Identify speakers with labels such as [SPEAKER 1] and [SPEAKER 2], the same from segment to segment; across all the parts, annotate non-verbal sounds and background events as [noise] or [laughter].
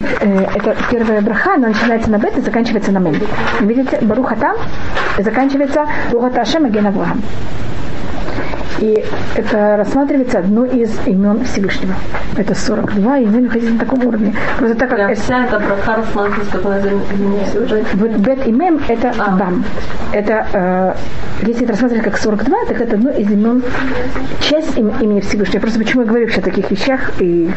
[SPEAKER 1] Э, это первая браха, она начинается на бет и заканчивается на мем. Видите, Баруха там заканчивается Руха Ашем Аген Авраам. И это рассматривается одно из имен Всевышнего. Это 42 имен находится на таком уровне.
[SPEAKER 2] Просто так как... Вся эта браха рассматривается Всевышнего?
[SPEAKER 1] Вот бет и мем это а. бам. Это, э, если это рассматривать как 42, так это одно из имен, часть им, имени Всевышнего. Просто почему я говорю вообще о таких вещах? И,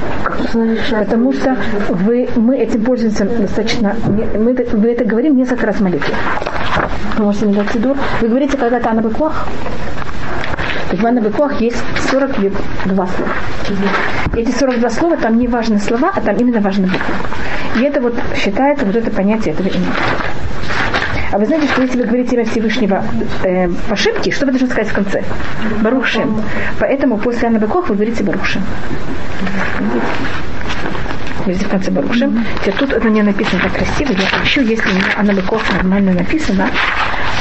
[SPEAKER 1] потому что вы, мы этим пользуемся достаточно, мы, вы это говорим несколько раз в молитве. Вы можете не дать Вы говорите когда-то о Набыквах? В Манавикох есть 42 слова. Эти 42 слова, там не важны слова, а там именно важны буквы. И это вот считается вот это понятие этого имени. А вы знаете, что если вы говорите имя Всевышнего э, по ошибке, что вы должны сказать в конце? Барушим. Поэтому после Анны Бекох вы говорите Барушим. Видите, в конце Барушим. Mm-hmm. Тут это не написано так красиво. Я ищу, если у меня Анна Бекох нормально написано,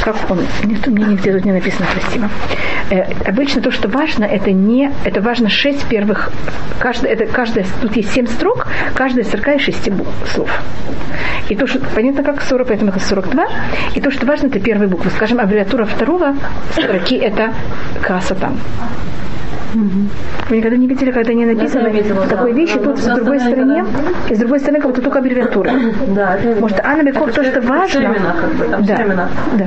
[SPEAKER 1] как он, никто мне нигде тут не написано красиво. Э, обычно то, что важно, это не, это важно шесть первых, каждая, это каждая, тут есть семь строк, каждая строка из шести слов. И то, что, понятно, как 40, поэтому это 42. И то, что важно, это первые буквы. Скажем, аббревиатура второго строки это красота. Вы никогда не видели, когда не написано видела, такой да. вещи тут с другой стороне, и с другой стороны как будто только аббревиатура. [coughs] Да, Может, Анна Бекох, то, что важно... Имена, как бы, да, да.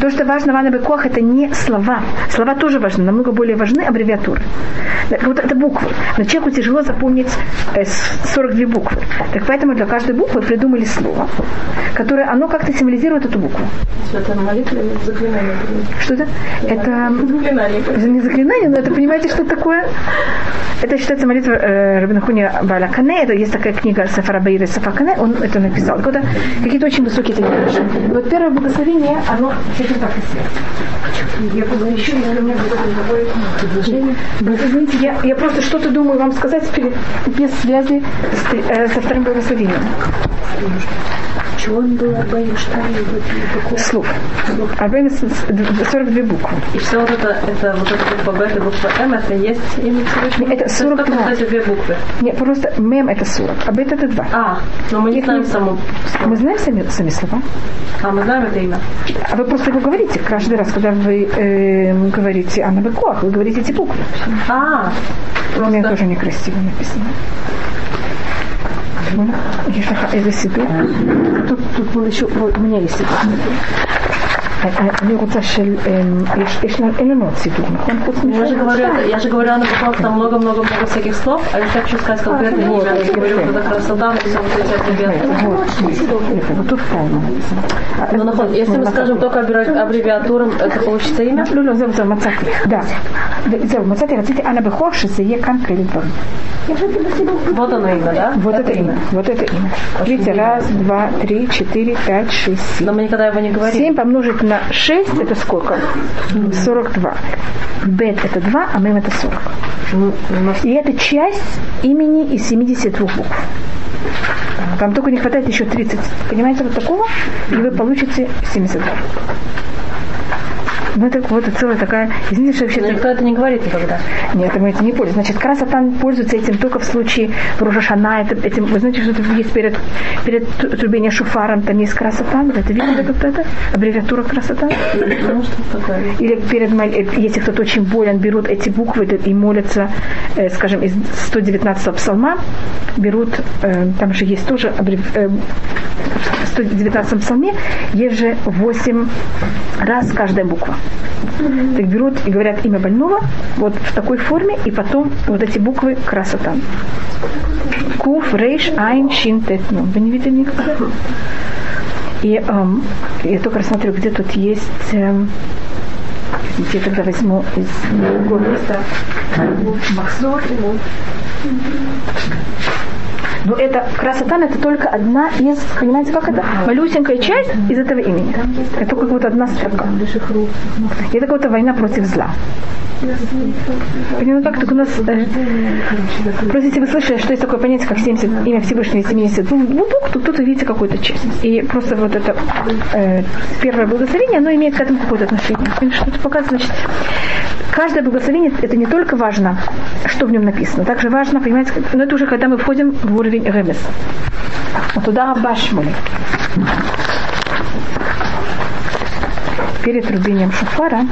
[SPEAKER 1] То, что важно в Анна Бекох, это не слова. Слова тоже важны, намного более важны аббревиатуры. Вот это буквы. Но человеку тяжело запомнить 42 э, буквы. Так поэтому для каждой буквы придумали слово, которое оно как-то символизирует эту букву.
[SPEAKER 2] Это молитва заклинание?
[SPEAKER 1] Что это? Это не заклинание, но это, понимаете, что такое? Это считается молитва э, Рабинахуни Баля Кане. Это есть такая книга Сафара Баира Сафа Кане. Он это написал. Когда какие-то очень высокие такие Вот первое благословение, оно этим так и Я просто еще, если у меня будет предложение. Извините, я, я просто что-то думаю вам сказать без связи с, э, со вторым благословением.
[SPEAKER 2] Чего он был Штайм?
[SPEAKER 1] Слов. Арбаим 42 буквы.
[SPEAKER 2] И все вот это, это вот эта буква Б, это буква М, это есть имя Всевышнего?
[SPEAKER 1] Это 42.
[SPEAKER 2] Это две буквы?
[SPEAKER 1] Нет, просто мем это 40, а бет это 2.
[SPEAKER 2] А, но мы не знаем саму
[SPEAKER 1] Мы знаем сами, сами слова.
[SPEAKER 2] А, мы знаем это имя.
[SPEAKER 1] А вы просто его говорите каждый раз, когда вы э, говорите Анна Бекуах, вы говорите эти буквы.
[SPEAKER 2] А,
[SPEAKER 1] просто... У меня тоже некрасиво написано это, это Тут, тут был еще, у меня есть Сидур. אני רוצה של... יש לנו, אין לנו עוד סיפור, נכון?
[SPEAKER 2] חוץ Я же говорю, я же говорю, она пожалуйста, там много-много-много всяких слов, а я хочу сказать конкретно имя. Я говорю, что это красота, и все вот эти аббревиатуры.
[SPEAKER 1] Вот тут правильно
[SPEAKER 2] написано. Ну, нахон, если мы скажем только аббревиатурам, это получится имя?
[SPEAKER 1] לא, לא, זהו, זהו, מצאתי. Да. זהו, מצאתי, רציתי אנא בכוח שזה יהיה כאן כאלה דברים.
[SPEAKER 2] Вот оно имя, да?
[SPEAKER 1] Вот это имя. Вот это имя. Видите, раз, два, три, четыре, пять, шесть, семь.
[SPEAKER 2] Но мы никогда его не говорим.
[SPEAKER 1] Семь помножить на 6 это сколько? 42. Бет это 2, а мем это 40. И это часть имени из 72 букв. Там только не хватает еще 30. Понимаете, вот такого, и вы получите 72. Ну, это вот целая такая... Извините, что вообще...
[SPEAKER 2] Никто это не говорит никогда.
[SPEAKER 1] Нет, мы этим не пользуемся. Значит, красотан пользуется этим только в случае Ружашана. Это, этим, вы знаете, что это есть перед, перед трубением шуфаром, там есть красотан. Это видели как это? Аббревиатура красота?
[SPEAKER 2] Ну, что такое?
[SPEAKER 1] Или перед, э, если кто-то очень болен, берут эти буквы и молятся, э, скажем, из 119 псалма, берут, э, там же есть тоже в 119 псалме, есть же 8 раз каждая буква. Так берут и говорят имя больного вот в такой форме, и потом вот эти буквы красота. Куф, рейш, айн, шин, тет, ну. Вы не видели никогда? И эм, я только рассмотрю, где тут есть... Эм, я тогда возьму из другого места. Махзор. Но это красота, это только одна из, понимаете, как это? Малюсенькая часть из этого имени. Это только вот одна строка. Это какая-то война против зла. Понимаете, как так у нас... Э, просто если вы слышали, что есть такое понятие, как 70, имя Всевышнего 70 букв, то тут видите какую-то часть. И просто вот это э, первое благословение, оно имеет к этому какое-то отношение. Что это показывает, значит, каждое благословение это не только важно, что в нем написано, также важно, понимаете, но это уже когда мы входим в уровень ремес. Вот туда башмули. Перед рубением шуфара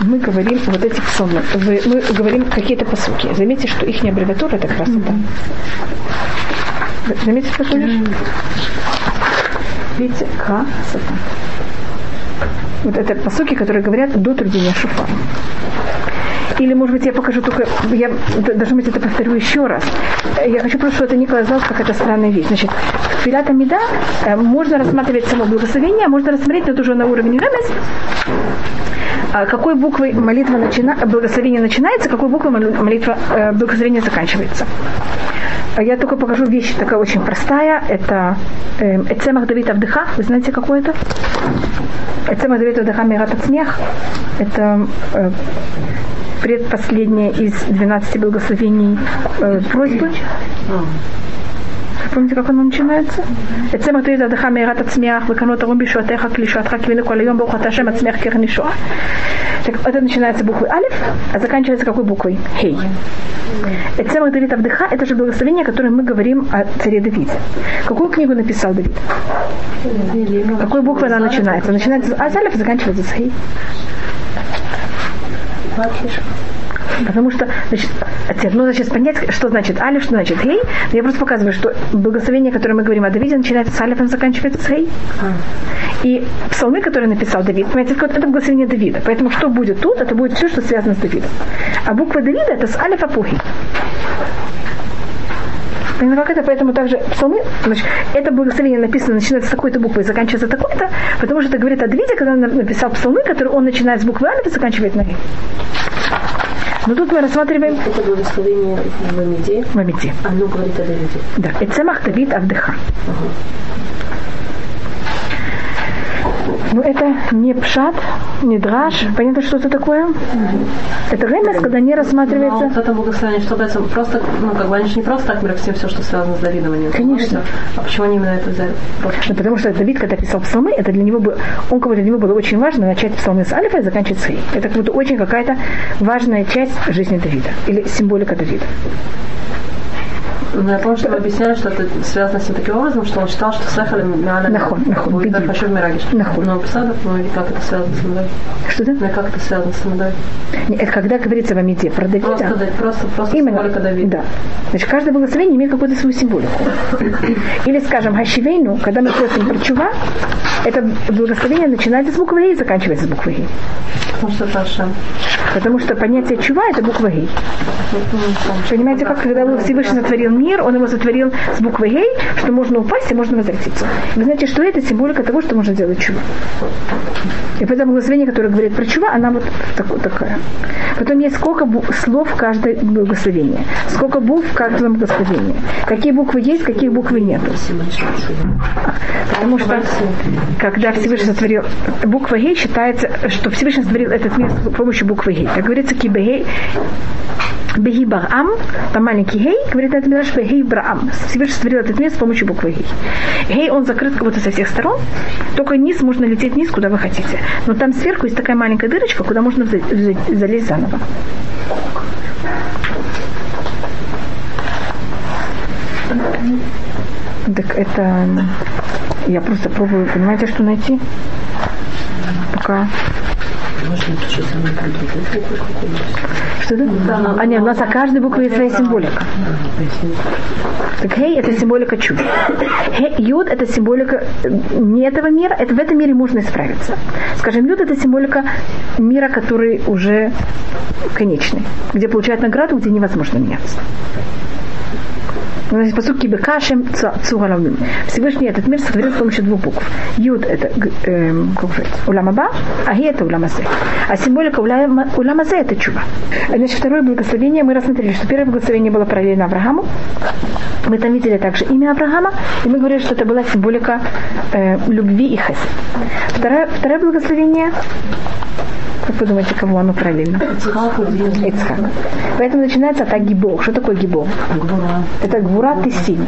[SPEAKER 1] мы говорим вот эти псалмы. Мы говорим какие-то посылки. Заметьте, что их аббревиатура это красота. Заметьте, что mm-hmm. Видите, красота. Вот это посуки, которые говорят до трудения шуфара. Или, может быть, я покажу только, я даже быть, это повторю еще раз. Я хочу просто, чтобы это не казалось как это странная вещь. Значит, в Филата Меда э, можно рассматривать само благословение, а можно рассмотреть это уже на уровне ремес, а какой буквой молитва начина... благословение начинается, какой буквой молитва э, благословение заканчивается. А я только покажу вещь такая очень простая. Это э, Эцемах Давид Авдыха. Вы знаете, какой это? Эцемах Давид Авдыха Мират Ацмех. Это э, предпоследнее из 12 благословений э, просьбы. Помните, как оно начинается? אצלם תהיה ידך מהרת הצמיח וקנות הרום בישועתך כלישועתך כבינו כל היום ברוך אתה השם הצמיח קרן ישועה. Это начинается буквой Алиф, а заканчивается какой буквой? Хей. Эцемах Давид Авдыха – это же благословение, которое мы говорим о царе Давиде. Какую книгу написал Давид? Какой буквой она начинается? Начинается с Алиф, заканчивается с Хей. Потому что, значит, нужно сейчас понять, что значит алиф, что значит гей. Я просто показываю, что благословение, которое мы говорим о Давиде, начинается с алифом, заканчивается с гей. И псалмы, которые написал Давид, понимаете, это благословение Давида. Поэтому что будет тут, это будет все, что связано с Давидом. А буква Давида это с алифа пухи. Понимаете, как это? Поэтому также псалмы, значит, это благословение написано, начинается с такой-то буквы и заканчивается такой-то, потому что это говорит о Давиде, когда он написал псалмы, который он начинает с буквы Алиф и заканчивает на Гей. Но тут мы рассматриваем...
[SPEAKER 2] Это благословение в Амиде?
[SPEAKER 1] В Амиде.
[SPEAKER 2] Оно говорит о Давиде.
[SPEAKER 1] Да. Эцемах Давид Авдыха. Угу. Ну, это не пшат, не драж. Понятно, что это такое? Mm-hmm. Это ремес, когда не рассматривается...
[SPEAKER 2] Но вот это благословение, что дается просто, ну, как бы они же не просто так всем все, что связано с Давидом, они
[SPEAKER 1] Конечно.
[SPEAKER 2] А почему они именно это взяли?
[SPEAKER 1] Просто... Ну, потому что Давид, когда писал псалмы, это для него было, он как бы для него было очень важно начать псалмы с алифа и заканчивать с Это как будто очень какая-то важная часть жизни Давида или символика Давида.
[SPEAKER 2] Ну, я помню, что вы объясняли, что это связано с ним таким образом, что он считал, что Сехали Мяля
[SPEAKER 1] нахон, нахон,
[SPEAKER 2] будет так в Мирагиш.
[SPEAKER 1] Нахон.
[SPEAKER 2] Но Псадов, ну и как это связано с Амадой?
[SPEAKER 1] Что да?
[SPEAKER 2] Ну и как это связано с Амадой?
[SPEAKER 1] Это когда говорится в Амиде про Давида.
[SPEAKER 2] Просто, просто, просто
[SPEAKER 1] Именно.
[SPEAKER 2] символика Давида.
[SPEAKER 1] Да. Значит, каждое благословение имеет какую-то свою символику. [laughs] Или, скажем, Хашивейну, когда мы просим про чува, это благословение начинается с буквы Гей и заканчивается с буквы Гей.
[SPEAKER 2] Потому что это Ашем.
[SPEAKER 1] Потому что понятие чува это буква Гей. Понимаете, как когда Всевышний сотворил мир, он его сотворил с буквой Гей, что можно упасть и можно возвратиться. Вы знаете, что это символика того, что можно сделать чува. И поэтому благословение, которое говорит про чува, она вот так, такая. Потом есть сколько слов в каждое благословение. Сколько букв в каждом благословении. Какие буквы есть, какие буквы нет. Потому что когда Всевышний сотворил буква Гей, считается, что Всевышний сотворил этот мир с помощью буквы Гей. Как говорится, кибегей Барам, там маленький Гей, говорит на этом Мидраш, Беги Браам. Всевышний сотворил этот мир с помощью буквы Гей. Гей, он закрыт как будто со всех сторон, только низ можно лететь вниз, куда вы хотите. Но там сверху есть такая маленькая дырочка, куда можно залезть заново. Так это... Я просто пробую, понимаете, что найти? Пока что да? а нет, у нас о каждой букве есть своя символика. Так хей это символика чуда. Юд это символика э, не этого мира, это в этом мире можно исправиться. Скажем, юд это символика мира, который уже конечный, где получают награду, где невозможно меняться. Посуд кибекашем цугалавим. Всевышний этот мир сотворил с помощью двух букв. Юд это э, как сказать, уламаба, а хи это уламазе. А символика уламазе это чува. Значит, второе благословение мы рассмотрели, что первое благословение было параллельно Аврааму. Мы там видели также имя Авраама, и мы говорили, что это была символика э, любви и хесед. Второе, второе благословение Как вы думаете, кого оно параллельно? Ицхак. Поэтому начинается так гибор. Что такое гибор? Это гвура тысин.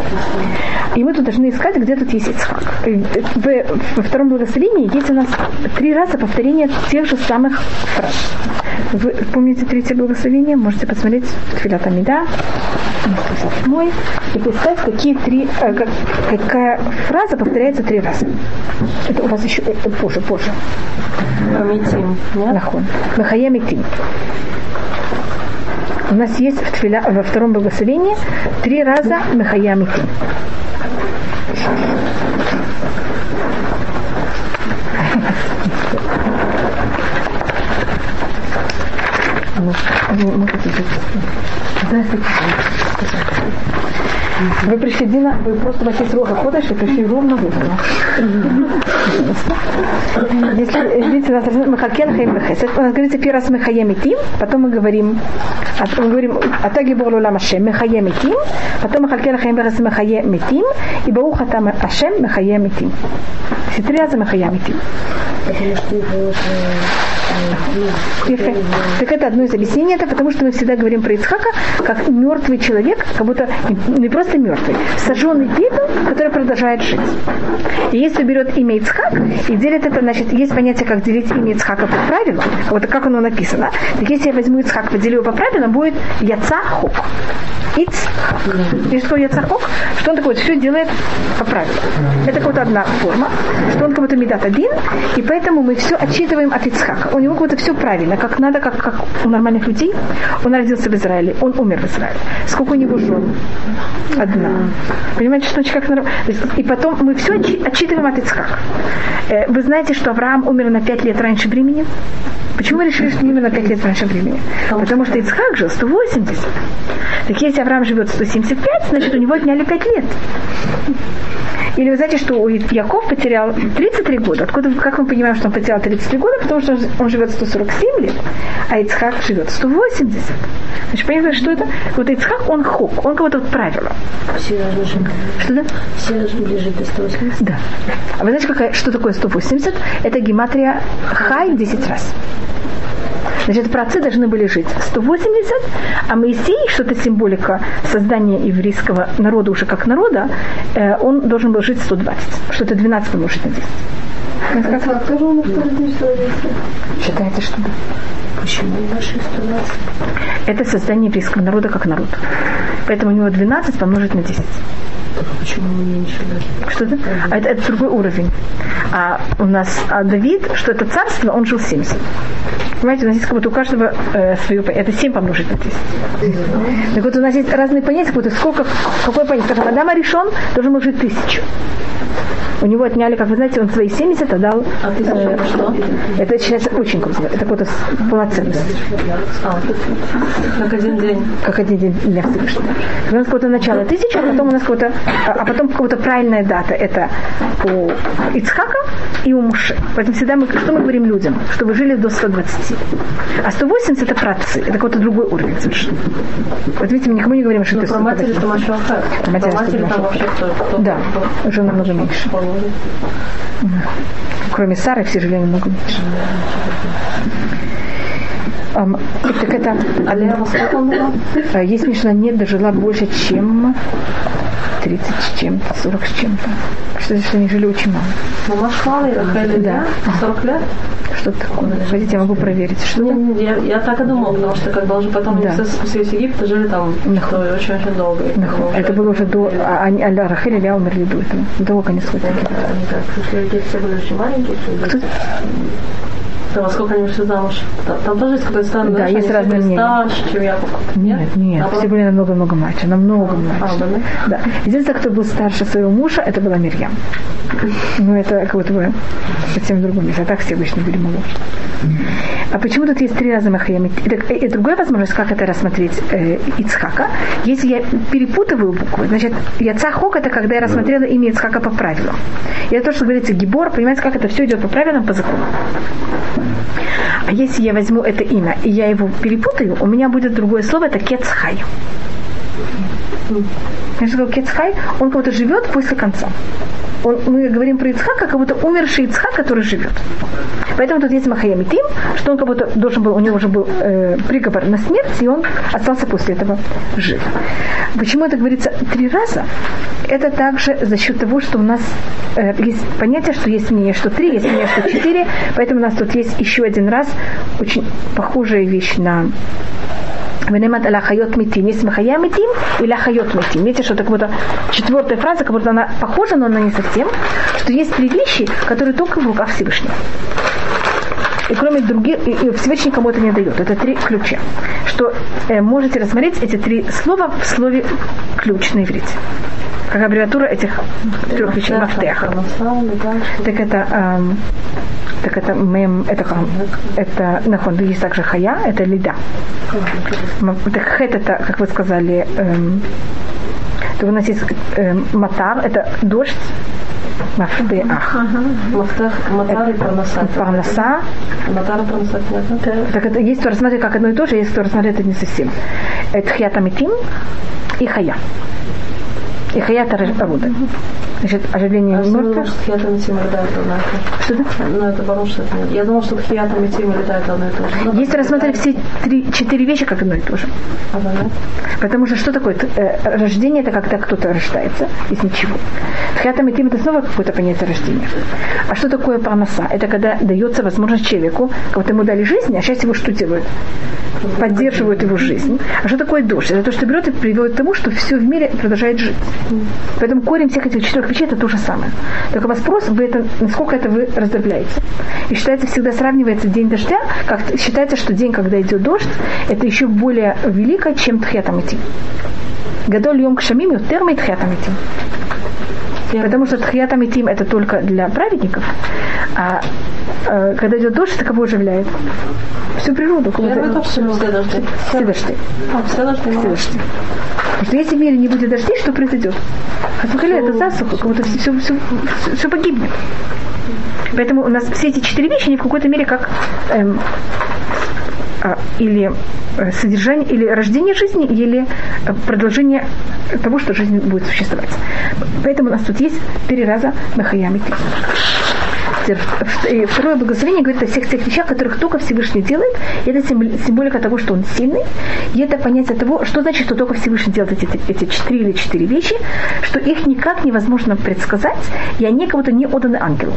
[SPEAKER 1] И мы тут должны искать, где тут есть Ицхак. Во втором благословении есть у нас три раза повторение тех же самых фраз. Вы помните третье благословение? Можете посмотреть Тфилат Амида, мой, и представить, какие три, э, как, какая фраза повторяется три раза. Это у вас еще э, позже, позже.
[SPEAKER 2] Митим.
[SPEAKER 1] Нахон. Махая Митим. У нас есть в тфиля, во втором благословении три раза Махая Вы пришли, Дина, вы просто в отец Роха ходишь и пришли ровно вовремя. Если, видите, нас Махакен Хаим Бехесед. У нас говорится первый раз Мехаем Тим, потом мы говорим, мы говорим Атаги Борлула Машем Мехаем Тим, потом Махакен Хаим Бехесед Мехаем Тим, и Бауха Там Ашем Мехаем Тим. Все три раза Мехаем Тим. Так это одно из объяснений, это потому что мы всегда говорим про Ицхака как мертвый человек, как будто не просто мертвый, сожженный пепел, который продолжает жить. И если берет имя Ицхак и делит это, значит, есть понятие, как делить имя Ицхака по правилам, вот как оно написано. Так если я возьму Ицхак, поделю его по правилам, будет Яцахок. Ицхак. И что Яцахок? Что он такое все делает по правилам. Это вот одна форма, что он как будто медат один, и поэтому мы все отчитываем от Ицхака. У него как будто все правильно, как надо, как, как у нормальных людей. Он родился в Израиле, он умер в Израиле. Сколько у него жен? Одна. Понимаете, что как нормально. И потом мы все отчитываем от Ицхака. Э, вы знаете, что Авраам умер на пять лет раньше времени? Почему мы решили, что именно на 5 лет раньше времени? Потому что Ицхак жил 180. Так если Авраам живет 175, значит у него отняли 5 лет. Или вы знаете, что Яков потерял 33 года. Откуда, как мы понимаем, что он потерял 33 года? Потому что он живет 147 лет, а Ицхак живет 180. Значит, понимаете, что это? Вот Ицхак, он хок, он кого-то вот правило.
[SPEAKER 3] Все должны.
[SPEAKER 1] Что да?
[SPEAKER 3] Все должны были жить до 180.
[SPEAKER 1] Да. А вы знаете, какая, что такое 180? Это гематрия хай 10 раз. Значит, праотцы должны были жить 180, а Моисей, что это символика создания еврейского народа уже как народа, э, он должен был жить 120, что это 12 умножить на 10.
[SPEAKER 3] А как тоже он
[SPEAKER 1] Считается, что да.
[SPEAKER 3] Почему наши 120?
[SPEAKER 1] Это создание еврейского народа как народ. Поэтому у него 12 помножить на 10.
[SPEAKER 3] Почему мы меньше?
[SPEAKER 1] Что это? А это, это другой уровень. А у нас а Давид, что это царство, он жил 70. Понимаете, у нас есть как будто у каждого э, свое понятие. Это 7 помножить на 10. Так вот у нас есть разные понятия, как будто сколько, какое понятие. Скажем, Адама решен, должен жить тысячу. У него отняли, как вы знаете, он свои 70 отдал.
[SPEAKER 2] А тысяча э, что?
[SPEAKER 1] Это считается очень круто. Это какой-то полноценность.
[SPEAKER 2] А, как один день.
[SPEAKER 1] Как один день для Всевышнего. У нас какое-то начало тысячи, а потом у нас какое-то, а, а потом какая-то правильная дата. Это у Ицхака и у Муше. Поэтому всегда мы, что мы говорим людям? Что вы жили до 120. А 180 это працы. Это какой-то другой уровень совершенно. Вот видите, мы никому не говорим, что
[SPEAKER 2] Но
[SPEAKER 1] это
[SPEAKER 2] про матери это Машуахар.
[SPEAKER 1] Про матери,
[SPEAKER 2] кто, кто
[SPEAKER 1] Да, уже намного меньше. Кроме Сары все жили намного меньше. Um, так это
[SPEAKER 2] А Лева сколько он был?
[SPEAKER 1] а, есть Мишна нет дожила больше, чем 30 с чем-то, 40 с чем-то. Что значит, что они жили очень мало.
[SPEAKER 2] Мама Шхала и Рахель,
[SPEAKER 1] да?
[SPEAKER 2] 40 лет?
[SPEAKER 1] Что-то такое. Хотите, я могу проверить. Что
[SPEAKER 2] Не, не, я, я так и думала, потому что когда уже потом
[SPEAKER 1] Да.
[SPEAKER 2] все спустились в Египет, жили там что очень-очень долго. И
[SPEAKER 1] Нахуй. Это было уже до... А, они- а Рахель и Ля умерли до этого. До как они
[SPEAKER 3] как, что дети все были очень маленькие, что
[SPEAKER 2] во сколько они вышли замуж? Там, тоже есть какое-то странное,
[SPEAKER 1] Да, есть разные мнения.
[SPEAKER 2] старше, чем Яков.
[SPEAKER 1] Нет, нет,
[SPEAKER 2] А,
[SPEAKER 1] все были намного-много младше, намного
[SPEAKER 2] А,
[SPEAKER 1] младше.
[SPEAKER 2] да, да?
[SPEAKER 1] Да. Единственное, кто был старше своего мужа, это была Мирьям. Ну, это как будто бы совсем в другом месте. А так все обычно были моложе. А почему тут есть три раза Махаям? И, другая возможность, как это рассмотреть э, Ицхака. Если я перепутываю буквы, значит, Яцахок это когда я рассмотрела имя Ицхака по правилам. И это то, что говорится Гибор, понимаете, как это все идет по правилам, по закону. А если я возьму это имя и я его перепутаю, у меня будет другое слово, это Кецхай. Знаете, что такое Кецхай? Он кого-то живет после конца. Он, мы говорим про Ицхака, как будто умерший Ицхак, который живет. Поэтому тут есть Махаямитим, что он как будто должен был, у него уже был э, приговор на смерть, и он остался после этого жив. Почему это говорится три раза? Это также за счет того, что у нас э, есть понятие, что есть мнение, что три, есть мнение, что четыре, поэтому у нас тут есть еще один раз очень похожая вещь на Венемат аля хайот митим. Есть махая митим или хайот митим. Видите, что так вот четвертая фраза, как будто она похожа, но она не совсем, что есть три вещи, которые только в руках Всевышнего. И кроме других, и, и Всевышний кому это не дает. Это три ключа. Что э, можете рассмотреть эти три слова в слове ключ на иврите. Как аббревиатура этих трех вещей. Мафтех. Так это эм, так это мем, это это нахон, есть также хая, это лида. Так хет это, как вы сказали, эм, то у нас есть эм, матар, это дождь, Мафтеах.
[SPEAKER 2] Матар и парноса.
[SPEAKER 1] Парноса.
[SPEAKER 2] Матар и парноса,
[SPEAKER 1] Так это есть кто рассматривает как одно и то же, есть кто рассматривает это не совсем. Это хьятамитим и хая. И хаят Авуда. Значит, оживление
[SPEAKER 2] а
[SPEAKER 1] мертвых.
[SPEAKER 2] Что хиятом и тим летает одно и то
[SPEAKER 1] Что это?
[SPEAKER 2] Ну, это потому что это нет. Я думала, что хиятом и тим летает одно и то же. Ну,
[SPEAKER 1] Если рассмотреть все три, четыре вещи как одно и то же.
[SPEAKER 2] А, да?
[SPEAKER 1] Потому что что такое? Э, рождение это когда кто-то рождается из ничего. Тхиатам и тим это снова какое-то понятие рождения. А что такое парноса? Это когда дается возможность человеку, вот ему дали жизнь, а сейчас его что делают? Поддерживают его жизнь. А что такое дождь? Это то, что берет и приводит к тому, что все в мире продолжает жить. Поэтому корень всех этих четырех вещей это то же самое. Только вопрос, вы это, насколько это вы раздробляете. И считается, всегда сравнивается день дождя, как считается, что день, когда идет дождь, это еще более велико, чем тхетам идти. Гадоль йом кшамим ютер тхетам идти. Потому что тхиятам идти это только для праведников, а э, когда идет дождь, это кого оживляет? Всю природу.
[SPEAKER 2] Все дожди.
[SPEAKER 1] Все дожди.
[SPEAKER 2] Все дожди.
[SPEAKER 1] Если в мире не будет дождей, что произойет? Хасухали, это засуха, как будто все, все, все, все погибнет. Поэтому у нас все эти четыре вещи, они в какой-то мере как эм, а, или э, содержание, или рождение жизни, или э, продолжение того, что жизнь будет существовать. Поэтому у нас тут есть три раза Махаямити. Второе благословение говорит о всех тех вещах, которых только Всевышний делает. И это символика того, что он сильный. И это понятие того, что значит, что только Всевышний делает эти, эти четыре или четыре вещи, что их никак невозможно предсказать, и они кого-то не отданы ангелу.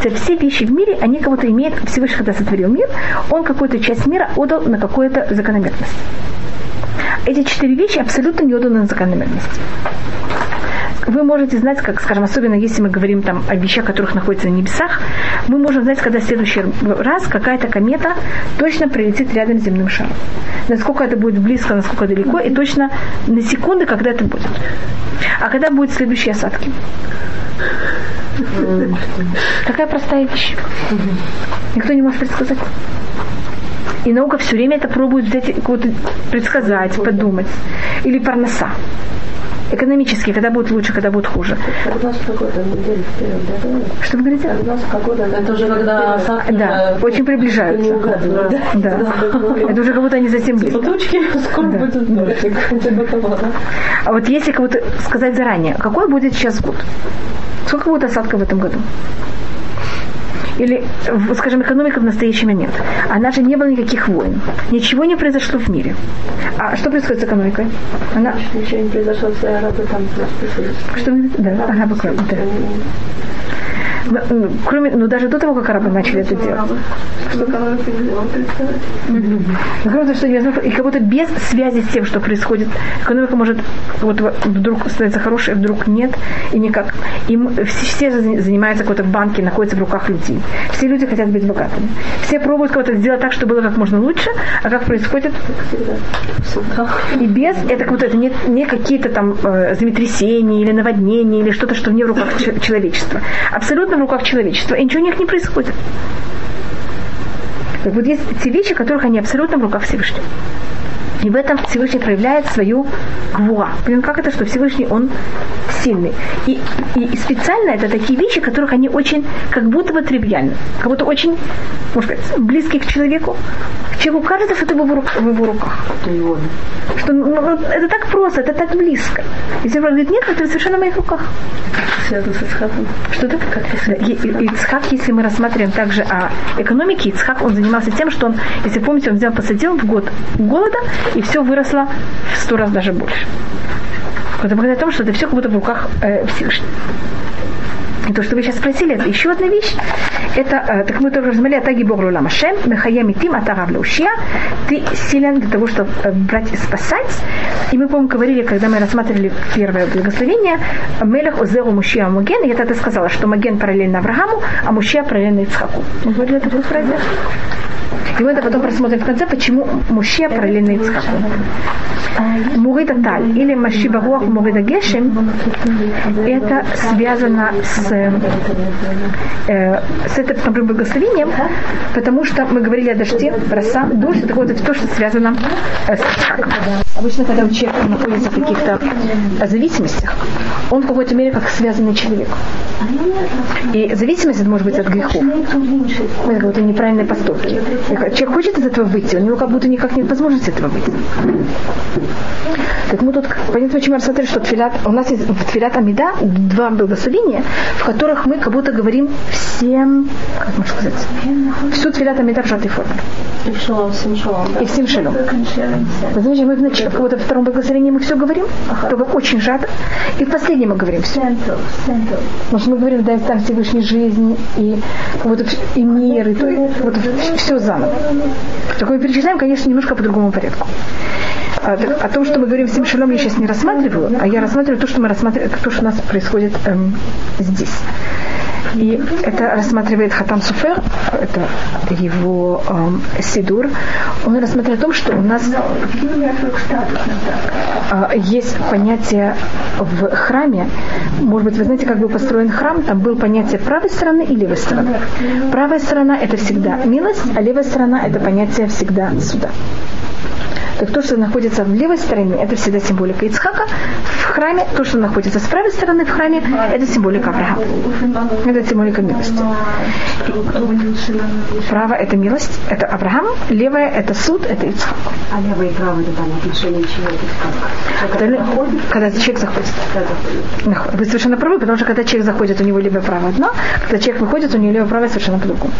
[SPEAKER 1] Все вещи в мире, они кого-то имеют, Всевышний, когда сотворил мир, он какую-то часть мира отдал на какую-то закономерность. Эти четыре вещи абсолютно не отданы на закономерность вы можете знать, как, скажем, особенно если мы говорим там о вещах, которых находятся на небесах, мы можем знать, когда в следующий раз какая-то комета точно прилетит рядом с земным шаром. Насколько это будет близко, насколько далеко, и точно на секунды, когда это будет. А когда будут следующие осадки? Такая простая вещь. Никто не может предсказать. И наука все время это пробует взять, предсказать, подумать. Или парноса экономически, когда будет лучше, когда будет хуже. Что вы говорите?
[SPEAKER 2] Это уже когда
[SPEAKER 1] да, очень приближаются. Да. Да. Это уже как будто они затем близко.
[SPEAKER 2] Тучки, [laughs] скоро
[SPEAKER 1] да.
[SPEAKER 2] будет дождик.
[SPEAKER 1] А вот если кого-то сказать заранее, какой будет сейчас год? Сколько будет осадка в этом году? Или, скажем, экономика в настоящий момент. Она же не было никаких войн. Ничего не произошло в мире. А что происходит с экономикой?
[SPEAKER 3] Она... Ничего не произошло, все арабы там
[SPEAKER 1] Что? Да, арабы, да. Кроме, ну даже до того, как арабы начали это делать.
[SPEAKER 3] Что.
[SPEAKER 1] Кроме того, что невозможно, и как будто без связи с тем, что происходит, экономика может вот вдруг становится хорошей, а вдруг нет, и никак. И все, занимаются какой-то в банке, находятся в руках людей. Все люди хотят быть богатыми. Все пробуют кого-то сделать так, чтобы было как можно лучше, а как происходит? И без, это как будто это не, не какие-то там э, землетрясения или наводнения или что-то, что не в руках человечества. Абсолютно в руках человечества, и ничего у них не происходит. Так вот есть те вещи, которых они абсолютно в руках Всевышнего. И в этом Всевышний проявляет свою гвуа. Блин, как это, что Всевышний, он сильный. И, и, специально это такие вещи, которых они очень, как будто бы тривиальны, как будто очень, может сказать, близкие к человеку. Человеку кажется, что это в его, в его руках. Что ну, ну, это так просто, это так близко. И Зевра говорит, нет, это совершенно в моих руках.
[SPEAKER 3] Связано с Ицхаком.
[SPEAKER 1] Что это? Как Ицхак, если мы рассматриваем также о экономике, Ицхак, он занимался тем, что он, если помните, он взял, посадил в год голода, и все выросло в сто раз даже больше. Это говорит о том, что это все как будто в руках э, Всевышнего. И то, что вы сейчас спросили, это еще одна вещь. Это, э, так мы тоже рассмотрели, Атаги Богру Ламашем, Мехая Митим, Атарав Лаушия. Ты силен для того, чтобы э, брать и спасать. И мы, по-моему, говорили, когда мы рассматривали первое благословение, Мелех Озеру Мушия Муген, я тогда сказала, что Маген параллельно Аврааму, а Мушия параллельно Ицхаку. Мы говорили такую фразу? И мы это потом просмотрим в конце, почему Мушия параллельно Ицхаку. Мурида Таль или Машиба Руах Мурида Гешем, это связано с, э, с этим например, благословением, потому что мы говорили о дожде, роса, дождь, это вот то, что связано с Ицхаком. Обычно, когда человек находится в каких-то зависимостях, он в какой-то мере как связанный человек. И зависимость это может быть от грехов. Это какой-то неправильные поступки. Человек хочет из этого выйти, у него как будто никак нет возможности этого выйти. Так мы тут, понятно, почему я рассмотрели, что тфилят, у нас есть в тфилят Амида два благословения, в которых мы как будто говорим всем, как можно сказать, всю тфилят Амида в сжатой форме.
[SPEAKER 2] И шалом, всем шалом.
[SPEAKER 1] И всем шалом. Знаете, мы в начале, как будто в втором благословении мы все говорим, только очень сжато, и в последнем мы говорим все. Потому что мы говорим, дай там Всевышней жизни, и вот и мир, и то, и вот все заново. Мы перечисляем, конечно, немножко по другому порядку. А, о том, что мы говорим всем шалом, я сейчас не рассматриваю, а я рассматриваю то, что мы рассматриваем, то, что у нас происходит эм, здесь. И это рассматривает Хатам Суфер, это его эм, Сидур. Он рассматривает о том, что у нас э, есть понятие в храме. Может быть, вы знаете, как был построен храм, там было понятие правой стороны и левой стороны. Правая сторона это всегда милость, а левая сторона это понятие всегда суда так то, что находится в левой стороне, это всегда символика Ицхака. В храме, то, что находится с правой стороны в храме, это символика Авраама. Это символика милости. Право – это милость, это Авраам. Левое – это суд, это Ицхак.
[SPEAKER 4] А левое и правое – это там отношение человека
[SPEAKER 1] когда, когда человек заходит. Вы совершенно правы, потому что когда человек заходит, у него левое право одно, когда человек выходит, у него левое право совершенно по-другому.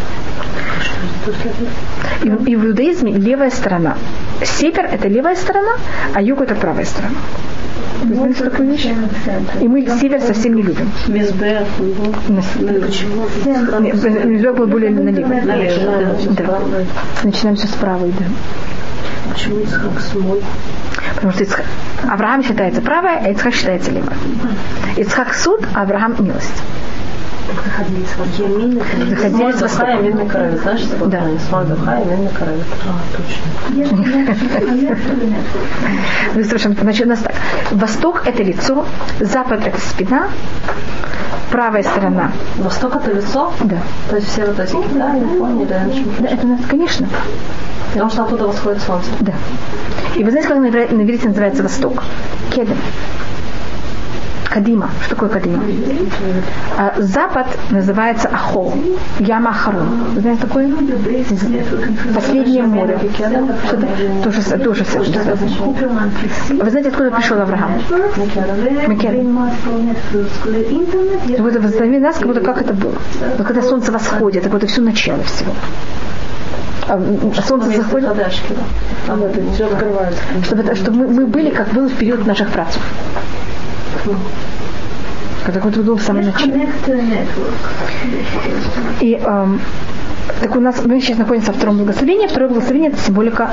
[SPEAKER 1] И, и в иудаизме левая сторона. Север – это левая сторона, а юг – это правая сторона. Вы знаете такую вещь? И мы север совсем не любим.
[SPEAKER 2] Мизбех.
[SPEAKER 1] Мизбех был более налево. Да. Начинаем все с правой, да.
[SPEAKER 2] Почему Ицхак смой?
[SPEAKER 1] Потому что Ицхак... Авраам считается правая, а Ицхак считается левая. Ицхак суд, а Авраам милость.
[SPEAKER 4] Заходили с востока.
[SPEAKER 1] Заходили с
[SPEAKER 2] король. Знаешь, что такое?
[SPEAKER 1] Да.
[SPEAKER 2] Смага Хай, медный король. А, точно.
[SPEAKER 1] Вы совершенно... Значит, у нас так. Восток – это лицо, запад – это спина, правая сторона.
[SPEAKER 2] Восток это лицо?
[SPEAKER 1] Да.
[SPEAKER 2] То есть все вот эти Китай, Япония, да,
[SPEAKER 1] Да, это у нас, конечно.
[SPEAKER 2] Потому что оттуда восходит солнце.
[SPEAKER 1] Да. И вы знаете, как на иврите- на иврите называется восток? Кедем. Кадима. Что такое Кадима? А запад называется Ахол. Яма Ахарон. Вы знаете такое? Последнее море. Это? Тоже, тоже связано. Вы знаете, откуда пришел Авраам? Микель. Как будто воздави нас, как будто как это было. Вот когда солнце восходит, это будто все начало всего. А, солнце заходит, чтобы, это- чтобы мы, мы были, как было в период наших працев. Когда вот это было в самом начале. И эм, так у нас мы сейчас находимся во втором благословении. Второе благословение это символика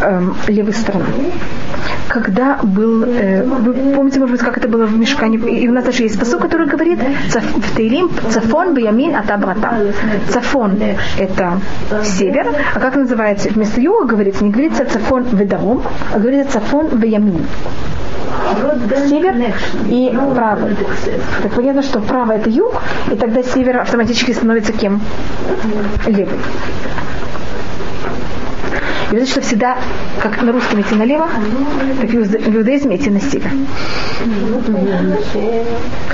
[SPEAKER 1] эм, левой стороны. Когда был, э, вы помните, может быть, как это было в Мешкане, и у нас даже есть посыл, который говорит «Цаф- в Таилим Цафон Баямин Атабрата. Цафон это север, а как называется? Вместо юга говорится, не говорится Цафон Ведаром, а говорится Цафон Баямин север и правый. Так понятно, что правый это юг, и тогда север автоматически становится кем? Левый. И видите, что всегда, как на русском идти налево, так и в иудаизме идти на север.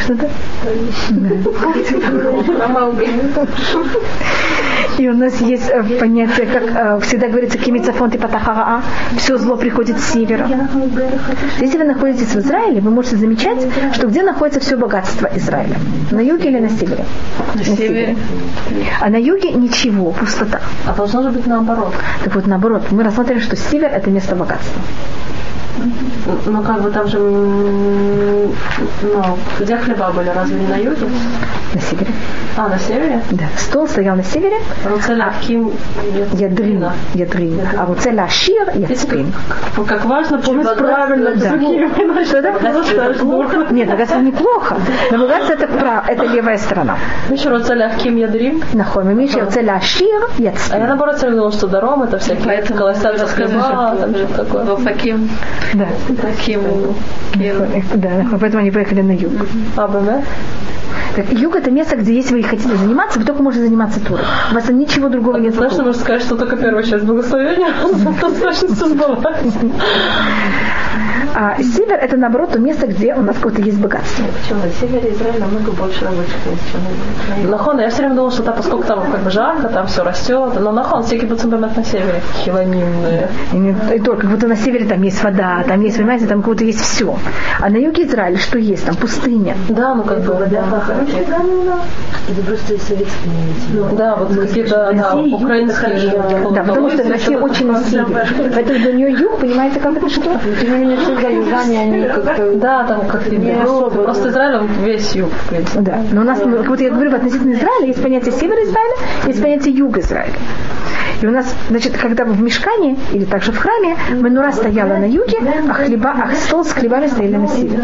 [SPEAKER 1] Что-то? И у нас есть э, понятие, как э, всегда говорится, кимицафон типа тахараа, все зло приходит с севера. Если вы находитесь в Израиле, вы можете замечать, что где находится все богатство Израиля? На юге или на севере?
[SPEAKER 2] На севере.
[SPEAKER 1] А на юге ничего, пустота.
[SPEAKER 2] А должно же быть наоборот.
[SPEAKER 1] Так вот, наоборот, мы рассмотрели, что север – это место богатства.
[SPEAKER 2] Ну, как бы там же, ну, где хлеба были, разве не на юге?
[SPEAKER 1] На севере.
[SPEAKER 2] А, на севере?
[SPEAKER 1] Да. Стол стоял на севере,
[SPEAKER 2] Руцель Аким
[SPEAKER 1] ядрин, ядрин. А вот цель ашир, яцпин.
[SPEAKER 2] Ну, как важно помнить
[SPEAKER 1] правильно, да. Что это? Нет, богатство неплохо. Но богатство это, прав, это левая сторона.
[SPEAKER 2] Еще Руцель Аким Ядрим.
[SPEAKER 1] Нахуй, мы имеем цель ашир,
[SPEAKER 2] А я
[SPEAKER 1] яцпин.
[SPEAKER 2] наоборот думала, что Даром это всякие колоссальные хлеба, там же такое.
[SPEAKER 3] Таким,
[SPEAKER 1] Да.
[SPEAKER 3] Таким.
[SPEAKER 1] Да, поэтому они поехали на юг.
[SPEAKER 2] А, БМ?
[SPEAKER 1] Так, юг это место, где если вы хотите заниматься, вы только можете заниматься туром. У вас там ничего другого нет.
[SPEAKER 2] Знаешь, можно сказать, что только первая часть благословения достаточно [laughs] сбылась.
[SPEAKER 1] А север это наоборот то место, где у нас какое-то есть богатство.
[SPEAKER 3] Почему? На севере Израиля намного больше рабочих мест, чем на юге.
[SPEAKER 2] Нахон, я все время думала, что там, поскольку там как бы жарко, там все растет, но нахон, все бэмэт на севере, хилонимные.
[SPEAKER 1] И, и только как будто на севере там есть вода, там есть, понимаете, там как будто есть все. А на юге Израиля что есть? Там пустыня.
[SPEAKER 2] Да, ну как бы, да.
[SPEAKER 3] Или просто советские имеете?
[SPEAKER 2] Да, вот какие-то да, украинские.
[SPEAKER 1] Да, потому что Россия очень на севере. Поэтому для нее юг, понимаете, как это что?
[SPEAKER 3] Всегда южане, они как-то...
[SPEAKER 2] Да, там как-то
[SPEAKER 3] Не особо.
[SPEAKER 2] Просто Израиль, весь юг, в принципе.
[SPEAKER 1] Да. Но у нас, как вот я говорю, относительно Израиля есть понятие севера Израиля, есть понятие юга Израиля. И у нас, значит, когда мы в мешкане или также в храме, менура стояла на юге, а, хлеба, а стол с хлебами стояли на севере.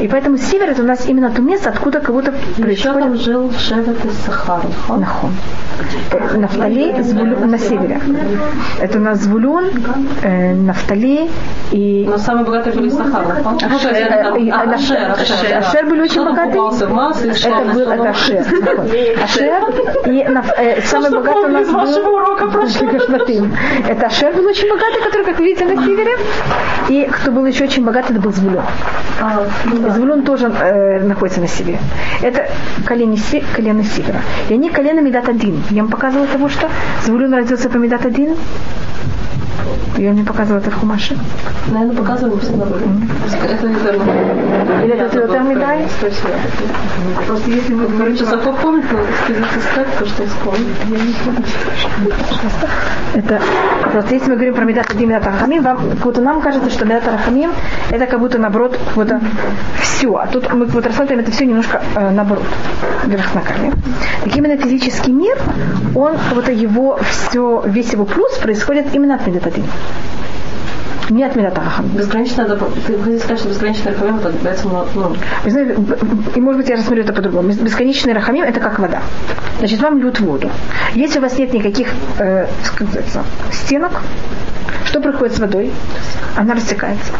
[SPEAKER 1] И поэтому север это у нас именно то место, откуда как будто
[SPEAKER 2] Еще там
[SPEAKER 1] происходит
[SPEAKER 2] жил Шевет из Сахар. нахон?
[SPEAKER 1] Э, Нафтали, Звулю- на севере. Это у нас Звулюн, э, Нафтали и
[SPEAKER 2] Но самые богатые были из Сахар, нахон? Ну, Ашер, Ашер.
[SPEAKER 1] Ашер были очень богатые. Это был Ашер. Ашер и э, самый богатый у нас
[SPEAKER 2] нашего
[SPEAKER 1] был,
[SPEAKER 2] урока прошлого.
[SPEAKER 1] Это Ашер был очень богатый, который, как вы видите, на севере. И кто был еще очень богатый, это был Звулон.
[SPEAKER 2] А, ну да.
[SPEAKER 1] Звулон тоже э, находится на севере. Это колени, колено севера. И они колено Медат-1. Я вам показывала того, что Звулон родился по Медат-1. Ее мне показывала это в Хумаше.
[SPEAKER 2] Наверное, показывала всегда. Mm-hmm. Это не Торма.
[SPEAKER 1] Или это Тиотер Медай? Спасибо.
[SPEAKER 2] Просто если мы говорим, что Сафо помнит, то сказать искать то, что вспомнит.
[SPEAKER 1] Это просто если мы говорим про Медат Адим Медат вам, как будто нам кажется, что Медат Рахамим это как будто наоборот как будто все. А тут мы вот рассматриваем это все немножко э, наоборот. Вверх ногами. Так именно физический мир, он, вот его все, весь его плюс происходит именно от Медат один. Не от Медат Рахамим.
[SPEAKER 2] Безграничная, доп- ты хотите сказать, что безграничная рахамим, это является, ну,
[SPEAKER 1] знаете, и может быть я рассмотрю это по-другому. Бес- Бесконечный рахамим это как вода. Значит, вам льют воду. Если у вас нет никаких э, как называется, стенок, что происходит с водой? Она растекается.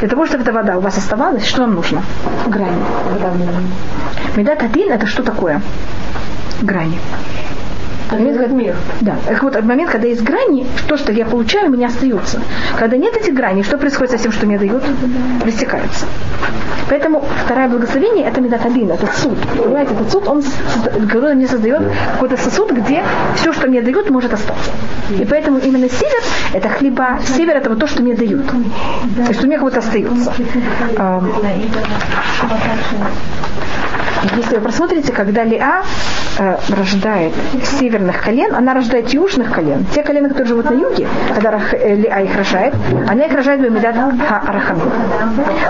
[SPEAKER 1] Для того, чтобы эта вода у вас оставалась, что вам нужно? Грани. Медат один это что такое? Грани. Момент, когда-
[SPEAKER 2] мир.
[SPEAKER 1] Да, вот момент, когда есть грани, то, что я получаю, у меня остается. Когда нет этих граней, что происходит со всем, что мне дают? Растекается. Поэтому второе благословение это медаталин, это суд. Понимаете, этот суд, он который мне создает какой-то сосуд, где все, что мне дают, может остаться. И поэтому именно север это хлеба, север это вот то, что мне дают. И что у меня будто остается. Если вы просмотрите, когда Лиа э, рождает северных колен, она рождает южных колен. Те колена, которые живут на юге, когда э, Лиа их рожает, она их рожает Бамидат Арахамим.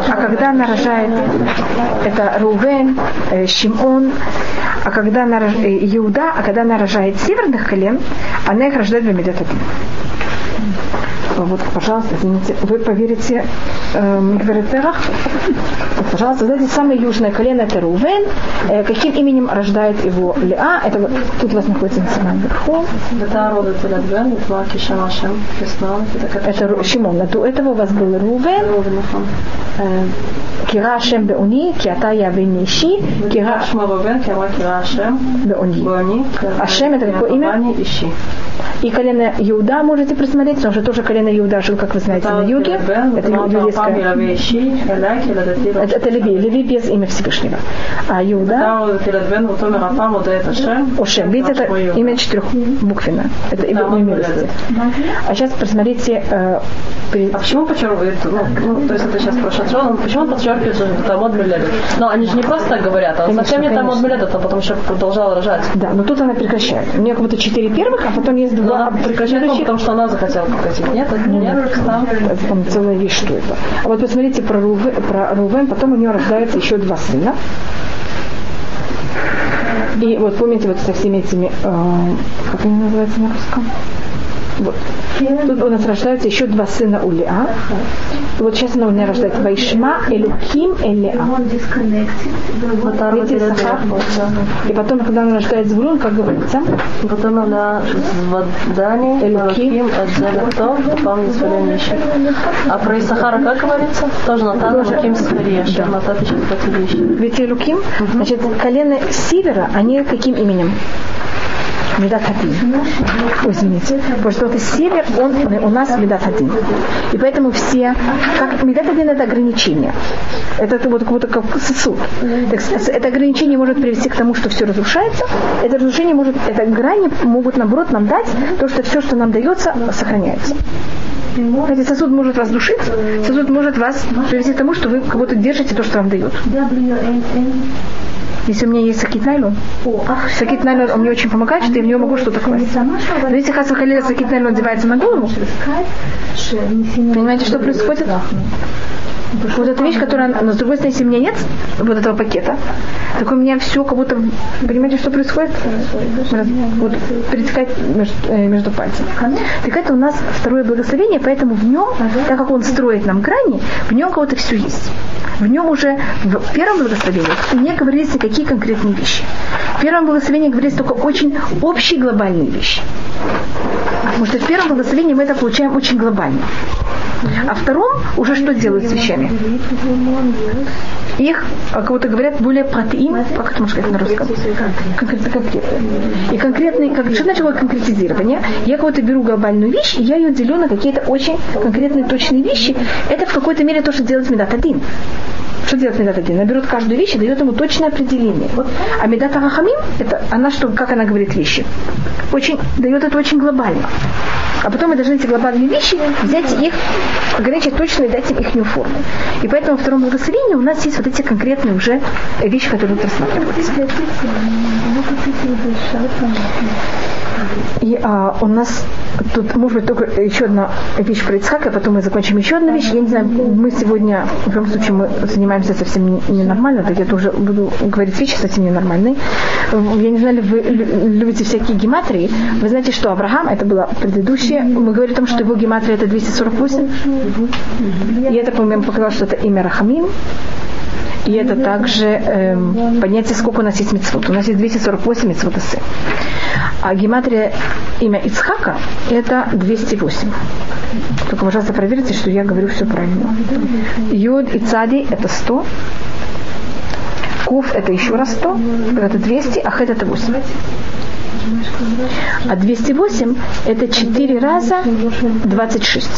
[SPEAKER 1] А когда она рожает, это Рувен, э, Шимон, а когда она э, Иуда, а когда она рожает северных колен, она их рождает Бамидат Один что вот, пожалуйста, извините, вы поверите эм, Мигверетерах, э, пожалуйста, знаете, самое южное колено это Рувен, э, каким именем рождает его Лиа? это вот, тут у вас находится на самом верху.
[SPEAKER 2] Это
[SPEAKER 1] Шимон, до этого у вас был Рувен, э, Кира Шем Беуни, Киата
[SPEAKER 2] Явин Иши, Кира Шма Рувен, Кира
[SPEAKER 1] Шем
[SPEAKER 2] Беуни,
[SPEAKER 1] Ашем а это какое имя? И колено Иуда можете присмотреть, потому что тоже колено Иуда жил, как вы знаете, на юге. Это еврейское. Это, это Леви. Леви без имя Всевышнего. А Иуда Ошем. Видите, это имя четырехбуквенно. Это имя милости. А сейчас посмотрите э, при-
[SPEAKER 2] А почему подчеркивает, ну, ну, то есть это сейчас про Шатрон, почему он подчеркивает, что это Миледет? Но они же не просто так говорят, а совсем не Тамод
[SPEAKER 1] конечно.
[SPEAKER 2] Миледет, а потом еще продолжала рожать.
[SPEAKER 1] Да, но тут она прекращает. У нее как будто четыре первых, а потом есть
[SPEAKER 2] Но
[SPEAKER 1] два
[SPEAKER 2] она прекращает, ну, потому что она захотела прекратить. Нет, это не там.
[SPEAKER 1] Это там целая вещь, что это. А вот посмотрите про, Руве, про Рувен, потом у нее рождается еще два сына. И вот помните вот со всеми этими, э, как они называются на русском? Вот. Тут у нас рождаются еще два сына у Леа. И вот сейчас она у меня рождается Вайшма, Элюким, Элеа. Видите, Сахар? И потом, когда она рождает Звурун, как говорится,
[SPEAKER 2] Потом она в Дани,
[SPEAKER 1] Элоким.
[SPEAKER 2] Элоким, Эдзелектов, потом Исфален ищет. А про Исахара как говорится? Тоже Натан, Элоким, Сахария, что Натан Патили ищет.
[SPEAKER 1] ведь Элюким, значит, колено севера, они каким именем? Медат Хатин. Ой, извините. Потому что из север, он у нас Медат Хатин. И поэтому все, как Медат Хатин это ограничение. Это вот как будто как сосуд. Так это ограничение может привести к тому, что все разрушается. Это разрушение может, это грани могут наоборот нам дать то, что все, что нам дается, сохраняется. Знаете, сосуд может разрушиться, сосуд может вас привести к тому, что вы как будто держите то, что вам дают. Если у меня есть сакит найлон, сакит найлон, он мне очень помогает, что я в него могу что-то класть. Но если Хаса Халиля сакит найлон одевается на голову, понимаете, что происходит? Вот эта вещь, которая, но с другой стороны, если у меня нет вот этого пакета, так у меня все как будто, понимаете, что происходит? Вот перетекает между, э, между пальцами. Так это у нас второе благословение, поэтому в нем, так как он строит нам грани, в нем кого-то все есть. В нем уже в первом благословении не говорились никакие конкретные вещи. В первом благословении говорились только очень общие глобальные вещи. Потому что в первом благословении мы это получаем очень глобально. А втором уже что делают с вещами? Их, а кого-то говорят, более протеин, как это можно сказать на русском? Конкретно, конкретно. И конкретный, как, что значит конкретизирование? Я кого-то беру глобальную вещь, и я ее делю на какие-то очень конкретные, точные вещи. Это в какой-то мере то, что делает Медат один. Что делает Медат один? Она берет каждую вещь и дает ему точное определение. А Медат Рахамим, это она что, как она говорит вещи? Очень, дает это очень глобально. А потом мы должны эти глобальные вещи взять их, ограничить точно и дать им их форму. И поэтому во втором благословении у нас есть вот эти конкретные уже вещи, которые будут рассматриваться. И а, у нас тут, может быть, только еще одна вещь про Ицхака, а потом мы закончим еще одну вещь. Я не знаю, мы сегодня, в любом случае, мы занимаемся совсем не- ненормально, так я тоже буду говорить вещи совсем ненормальные. Я не знаю, вы лю- любите всякие гематрии. Вы знаете, что Авраам, это было предыдущее, мы говорили о том, что его гематрия это 248. И это, по-моему, что это имя Рахамим. И это также эм, понятие, сколько у нас есть мецвод. У нас есть 248 мецвод асы. А гематрия имя Ицхака это 208. Только, пожалуйста, проверьте, что я говорю все правильно. Юд и Цади это 100. Куф это еще раз 100. Это 200, а Хет это 8. А 208 это 4 раза 26.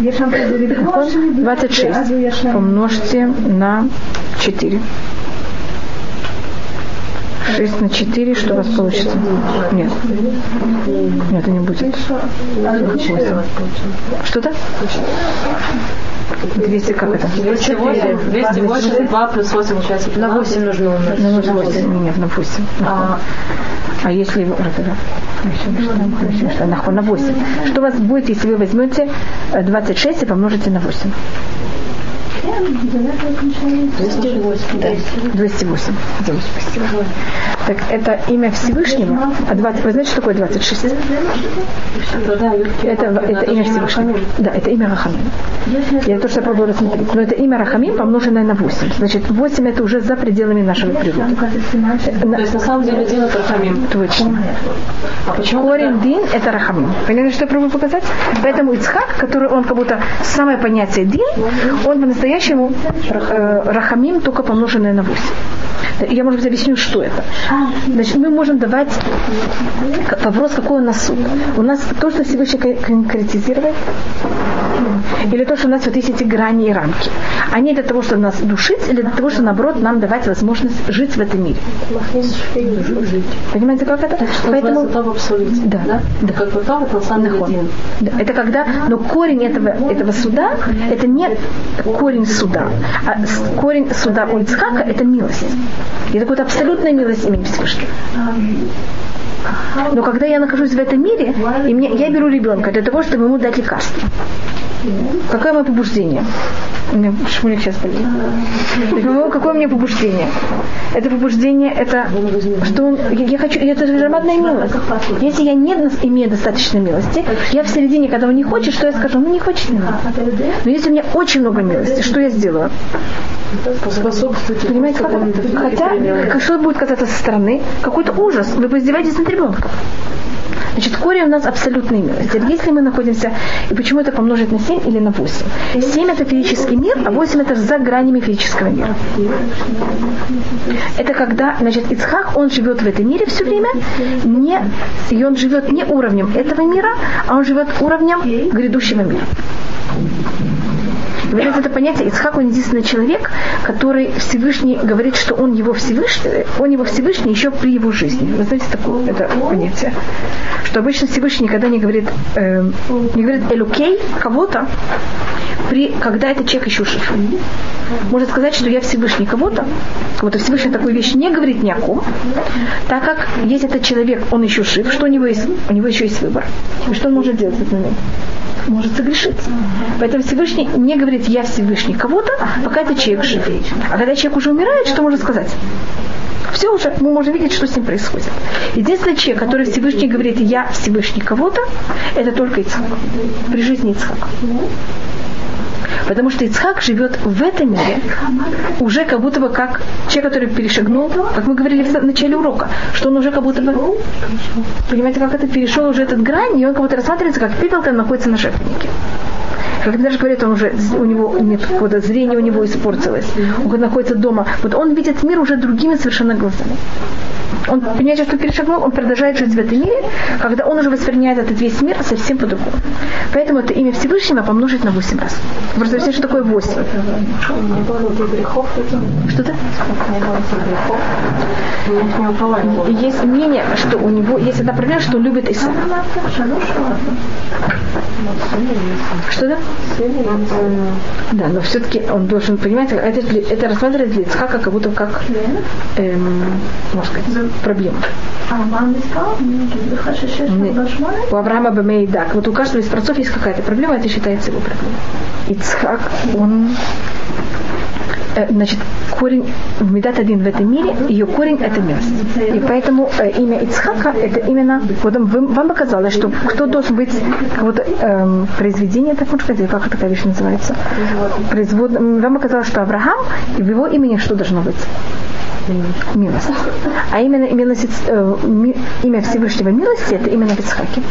[SPEAKER 1] 26 помножьте на 4. 6 на 4, что у вас получится? Нет. Нет, это не будет. Что-то? 200, как это?
[SPEAKER 2] 208, 282 плюс 8 участников.
[SPEAKER 3] На 8 нужно умножить.
[SPEAKER 1] На 8. Нет, на 8. А, а если на- на 8. Что у вас будет, если вы возьмете э, 26 и помножите на 8?
[SPEAKER 3] 208. Да.
[SPEAKER 1] 208. Девять, спасибо. Так это имя Всевышнего. А 20, вы знаете, что такое 26?
[SPEAKER 2] Это.
[SPEAKER 1] Это, имя Всевышнего. Да, это имя Рахамим. Я то, что я пробовала рассмотреть. Но это имя Рахамим, помноженное на 8. Значит, 8 это уже за пределами нашего природы.
[SPEAKER 2] То есть на самом деле Дин это Рахамим.
[SPEAKER 1] Точно.
[SPEAKER 2] А почему
[SPEAKER 1] Корень Дин – это Рахамим. Поняли, что я пробую показать? Поэтому Ицхак, который он как будто самое понятие Дин, он по-настоящему по-настоящему э, рахамим только помноженное на 8. Я, может быть, объясню, что это. Значит, мы можем давать вопрос, какой у нас суд. У нас то, что Всевышний конкретизирует, или то, что у нас вот есть эти грани и рамки. Они для того, чтобы нас душить, или для того, чтобы, наоборот, нам давать возможность жить в этом мире. Понимаете, как это?
[SPEAKER 2] Поэтому...
[SPEAKER 1] Да, да. да.
[SPEAKER 2] Как бы то, это самом деле
[SPEAKER 1] да. Это когда, но корень этого, этого суда, это не корень суда, а корень суда у Ицхака – это милость. И какая-то абсолютная милость имени Всевышнего. Но когда я нахожусь в этом мире, и мне, я беру ребенка для того, чтобы ему дать лекарство. Какое мое побуждение? Шмулик сейчас болит. Какое у меня побуждение? Это побуждение, это что он, я, я хочу, это же громадная милость. Если я не имею достаточно милости, я в середине, когда он не хочет, что я скажу? Ну не хочет не. Но если у меня очень много милости, что я сделаю? Понимаете, как? Хотя, что будет казаться со стороны? Какой-то ужас. Вы поиздеваетесь над ребенком. Значит, корень у нас абсолютная милость. Если мы находимся, и почему это помножить на 7 или на 8? 7 это физический мир, а 8 это за гранями физического мира. Это когда, значит, Ицхак, он живет в этом мире все время, не, и он живет не уровнем этого мира, а он живет уровнем грядущего мира. Вот это понятие, Ицхак, он единственный человек, который Всевышний говорит, что он его Всевышний, он его Всевышний еще при его жизни. Вы знаете такое это понятие? Что обычно Всевышний никогда не говорит, э, не говорит элюкей кого-то, при, когда этот человек еще жив. Может сказать, что я Всевышний кого-то, кого-то Всевышний такую вещь не говорит ни о ком, так как есть этот человек, он еще жив, что у него есть, у него еще есть выбор. И что он может делать в этот момент? Может согрешить. Поэтому Всевышний не говорит «я Всевышний кого-то», пока этот человек жив. А когда человек уже умирает, что можно сказать? Все уже, мы можем видеть, что с ним происходит. Единственный человек, который Всевышний говорит «я Всевышний кого-то», это только Ицхак. При жизни Ицхака. Потому что Ицхак живет в этом мире уже как будто бы как человек, который перешагнул, как мы говорили в начале урока, что он уже как будто бы, понимаете, как это перешел уже этот грань, и он как будто рассматривается, как Питлтон находится на жертвеннике. Как даже говорят, он уже, у него нет какого-то у него испортилось. Он находится дома. Вот он видит мир уже другими совершенно глазами он понимает, что перешагнул, он продолжает жить в этом мире, когда он уже воспринимает этот весь мир совсем по-другому. Поэтому это имя Всевышнего помножить на 8 раз. Вы представляете, что такое 8? Что-то? Есть мнение, что у него есть одна проблема, что он любит Иса. Что-то? Да, но все-таки он должен понимать, это, это рассматривается для Ицхака как будто как, эм, можно сказать, проблема. У Авраама Бамейдак. Вот у каждого из працов есть какая-то проблема, это считается его проблемой. Ицхак, он э, значит, корень в Медат один в этом мире, ее корень это милость. И поэтому э, имя Ицхака это именно, вот вам, вам показалось, что кто должен быть вот, эм, произведение, так можно сказать, как такая вещь называется? Производ... Вам показалось, что Авраам, и в его имени что должно быть? милость. А именно, именно э, имя Всевышнего милости это именно в Ицхаке.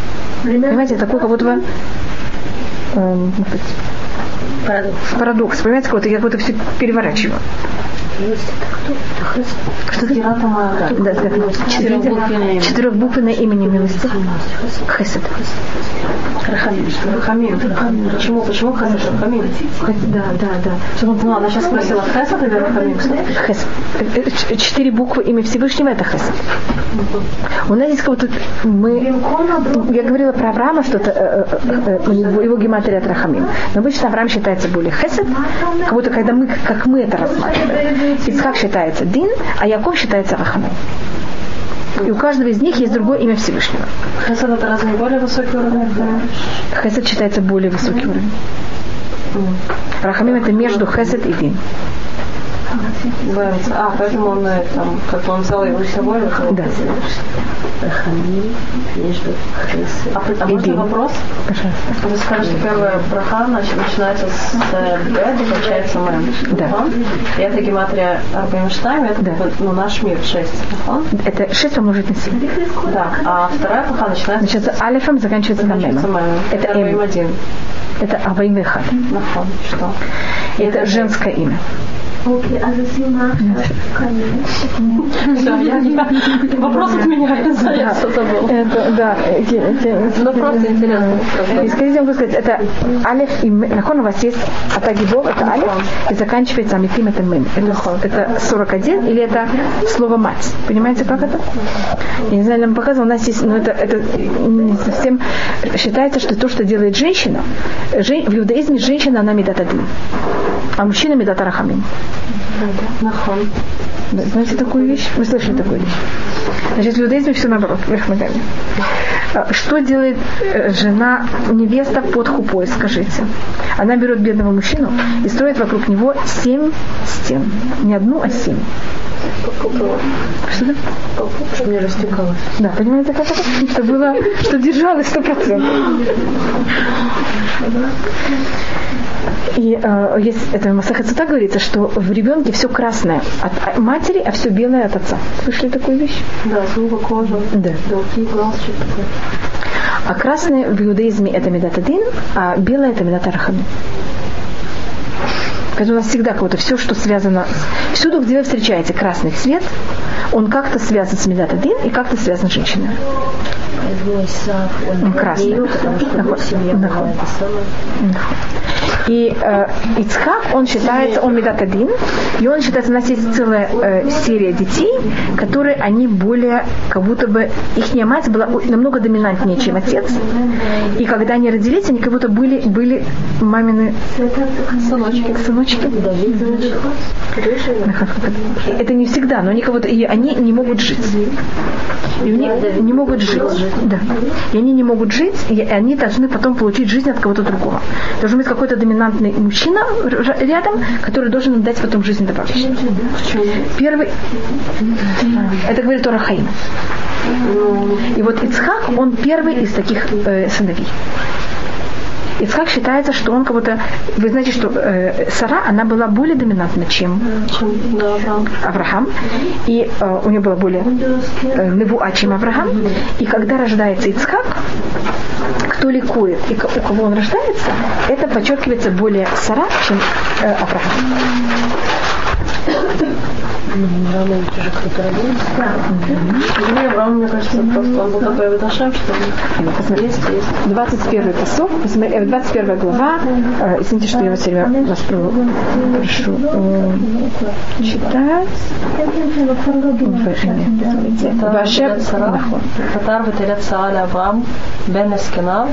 [SPEAKER 1] Понимаете, такой как будто бы э, парадокс. парадокс. Понимаете, как будто как будто все переворачиваю. Что ты? Да, да. Четырехбуквенное имени милости. Хесед.
[SPEAKER 2] Рахамин. Рахамин. Почему? Почему Хесед Рахамин?
[SPEAKER 1] Да, да, да.
[SPEAKER 2] Чтобы ну, она сейчас спросила Хесед или Рахамин?
[SPEAKER 1] Хесед. Четыре буквы имя Всевышнего это Хесед. У нас здесь как будто мы... Я говорила про Авраама, что-то э, э, э, его гематрия от Рахамин. Но обычно Авраам считается более Хесед, как будто когда мы, как мы это рассматриваем. Ицхак считается Дин, а Яков считается Рахамин. И у каждого из них есть другое имя Всевышнего.
[SPEAKER 2] Хесед это разве более высокий уровень?
[SPEAKER 1] Хесед считается более высокий уровень. Рахамим это между Хесед и Дин.
[SPEAKER 2] Бэмс. А, поэтому он там, как он взял его с собой.
[SPEAKER 1] Да.
[SPEAKER 2] А, а можно вопрос?
[SPEAKER 1] Пожалуйста.
[SPEAKER 2] Вы скажете, первая браха начинается с э, бет и кончается мэм.
[SPEAKER 1] Да.
[SPEAKER 2] И это гематрия Арбаимштайм, это
[SPEAKER 1] Да.
[SPEAKER 2] ну, наш мир 6. Нахон?
[SPEAKER 1] Это 6 помножить на 7.
[SPEAKER 2] Да. А вторая браха начинается
[SPEAKER 1] Начинается алифом, заканчивается на мемом. Это
[SPEAKER 2] Арбаим
[SPEAKER 1] М.
[SPEAKER 2] один.
[SPEAKER 1] Это Аваим Вехат.
[SPEAKER 2] Нахон. Что?
[SPEAKER 1] Это женское имя.
[SPEAKER 2] Вопрос от меня, я все забыл.
[SPEAKER 1] Да, но
[SPEAKER 2] ну, просто интересно.
[SPEAKER 1] И скажите, могу сказать, это алиф и нахон у вас есть атагибов, это алиф, и заканчивается амитим, это мым. Это ну, 41 или это слово мать? Понимаете, как это? Я не знаю, нам показывал, у нас есть, но это, это не совсем считается, что то, что делает женщина, в иудаизме женщина, она медатадим, а мужчина медатарахамим.
[SPEAKER 2] Нахон.
[SPEAKER 1] Знаете такую вещь? Вы слышали такую вещь? Значит, в иудаизме все наоборот, вверх ногами. А, Что делает э, жена, невеста под хупой, скажите? Она берет бедного мужчину и строит вокруг него семь стен. Не одну, а семь. Что?
[SPEAKER 2] Чтобы не растекалось.
[SPEAKER 1] Да, понимаете, как это? Это было, что держалось сто процентов. И э, есть, это в Масахацута говорится, что в ребенке все красное от матери, а все белое от отца. Слышали такую вещь?
[SPEAKER 2] Да, зубы, кожа,
[SPEAKER 1] Да.
[SPEAKER 2] белки, глаз, что такое.
[SPEAKER 1] А красное в иудаизме это медат один, а белое это медат архами. Поэтому у нас всегда кого-то все, что связано... с- Всюду, где вы встречаете красный цвет, он как-то связан с медат один и как-то связан с женщиной. Он красный. Наход- наход. Наход. И э, Ицхак, он считается, он медат один, и он считается, у нас есть целая э, серия детей, которые они более, как будто бы, их мать была намного доминантнее, чем отец. И когда они родились, они как будто были, были мамины
[SPEAKER 2] Сыночки.
[SPEAKER 1] сыночки. Это не всегда, но они как будто, и они не могут жить. И у них не могут жить. Да. И они не могут жить, и они должны потом получить жизнь от кого-то другого. Должен быть какой-то доминантный мужчина р- рядом, который должен дать потом жизнь добавить. Первый, это говорит Тора Хаим. И вот Ицхак, он первый из таких э, сыновей. Ицхак считается, что он кого-то... Вы знаете, что э, Сара, она была более доминантна, чем
[SPEAKER 2] Чем, да, Авраам.
[SPEAKER 1] Авраам. И э, у нее была более э, невуа, чем Авраам. И когда рождается Ицхак, кто ликует и у кого он рождается, это подчеркивается более Сара, чем э, Авраам.
[SPEAKER 2] Авраам, мне кажется, просто он был такой что
[SPEAKER 1] Посмотрите.
[SPEAKER 2] есть, есть.
[SPEAKER 1] 21 посок, посмотри, э, 21 глава, э, извините, что я вас все время вас про- прошу читать. Ваше
[SPEAKER 2] Татар ветерет Сааля Авраам, Бен Эскенав,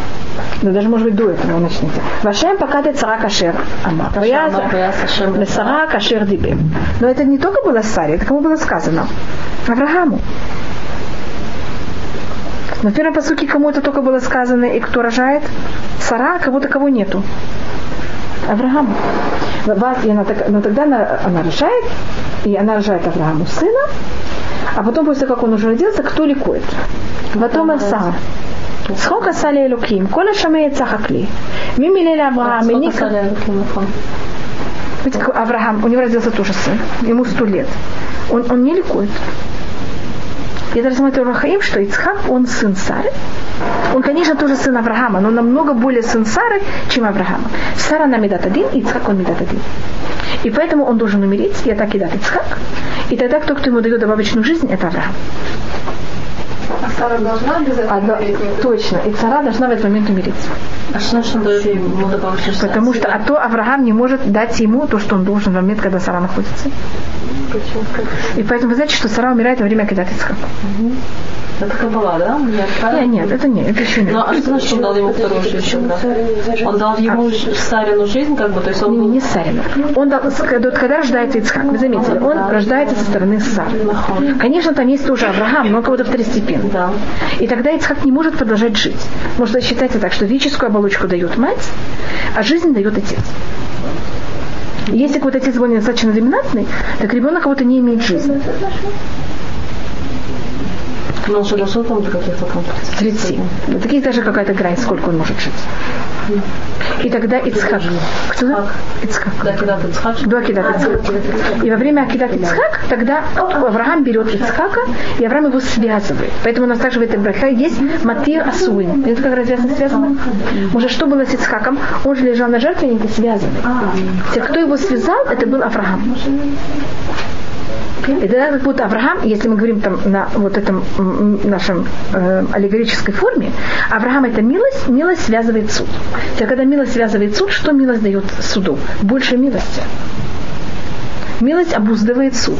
[SPEAKER 1] Да даже может быть до этого начните. Вашем пока ты цара кашер ама.
[SPEAKER 2] Ама, Ваяс Ашем
[SPEAKER 1] Лесара кашер дибе. Но это не только было Саре. Это кому было сказано? Аврааму. Но в первом посылке кому это только было сказано, и кто рожает? Сара, а кого-то кого нету. Аврааму. И она, но тогда она, она рожает, и она рожает Аврааму сына, а потом, после как он уже родился, кто ликует? Потом Сара. Сколько асали элуким, кола шамеет сахакли. Мимилеля Авраам,
[SPEAKER 2] и
[SPEAKER 1] Смотрите,
[SPEAKER 2] как Авраам,
[SPEAKER 1] у него родился тоже сын, ему сто лет. Он, он не ликует. Я даже смотрю Рахаим, что Ицхак, он сын Сары. Он, конечно, тоже сын Авраама, но намного более сын Сары, чем Авраама. Сара на Медат один, Ицхак он Медат один. И поэтому он должен умереть, Я так и дат Ицхак. И тогда кто, кто ему дает добавочную жизнь, это Авраам.
[SPEAKER 3] А Сара должна обязательно
[SPEAKER 1] Одно-
[SPEAKER 3] умереть?
[SPEAKER 1] точно. И Сара должна в этот момент умереть.
[SPEAKER 2] А что значит дает ему добавочную?
[SPEAKER 1] Потому что а то Авраам не может дать ему то, что он должен в момент, когда Сара находится. И поэтому вы знаете, что Сара умирает во время, когда Ицхак.
[SPEAKER 2] Это Кабала, да? Нет,
[SPEAKER 1] Нет, нет, это нет, это еще нет.
[SPEAKER 2] Ну, а что значит, он дал ему вторую жизнь? да? Он дал ему Сарину жизнь, как бы, то есть он
[SPEAKER 1] Не, не Сарина. Он дал, когда, рождается Ицхак, вы заметили, он рождается со стороны Сары. Конечно, там есть тоже Авраам, но кого-то второстепенный.
[SPEAKER 2] Да.
[SPEAKER 1] И тогда Ицхак не может продолжать жить. Может считается так, что физическую оболочку дает мать, а жизнь дает отец. Если вот отец был недостаточно доминантный, так ребенок кого-то не имеет жизни.
[SPEAKER 2] Же дошел там до каких-то там
[SPEAKER 1] 30. Ну, таких даже какая-то грань, сколько он может жить. И тогда Ицхак. Кто? Ицхак.
[SPEAKER 2] Да, когда ты Ицхак.
[SPEAKER 1] До Акидат Ицхак. И во время Акидат Ицхак, тогда Авраам берет Ицхака, и Авраам его связывает. Поэтому у нас также в этой браке есть Матир Асуин. Это как развязано связано? Может, что было с Ицхаком? Он же лежал на жертвеннике связанный. Те, кто его связал, это был Авраам. И тогда как будто Авраам, если мы говорим там на вот этом нашем э, аллегорической форме, Авраам это милость, милость связывает суд. Теперь, когда милость связывает суд, что милость дает суду? Больше милости. Милость обуздывает суд.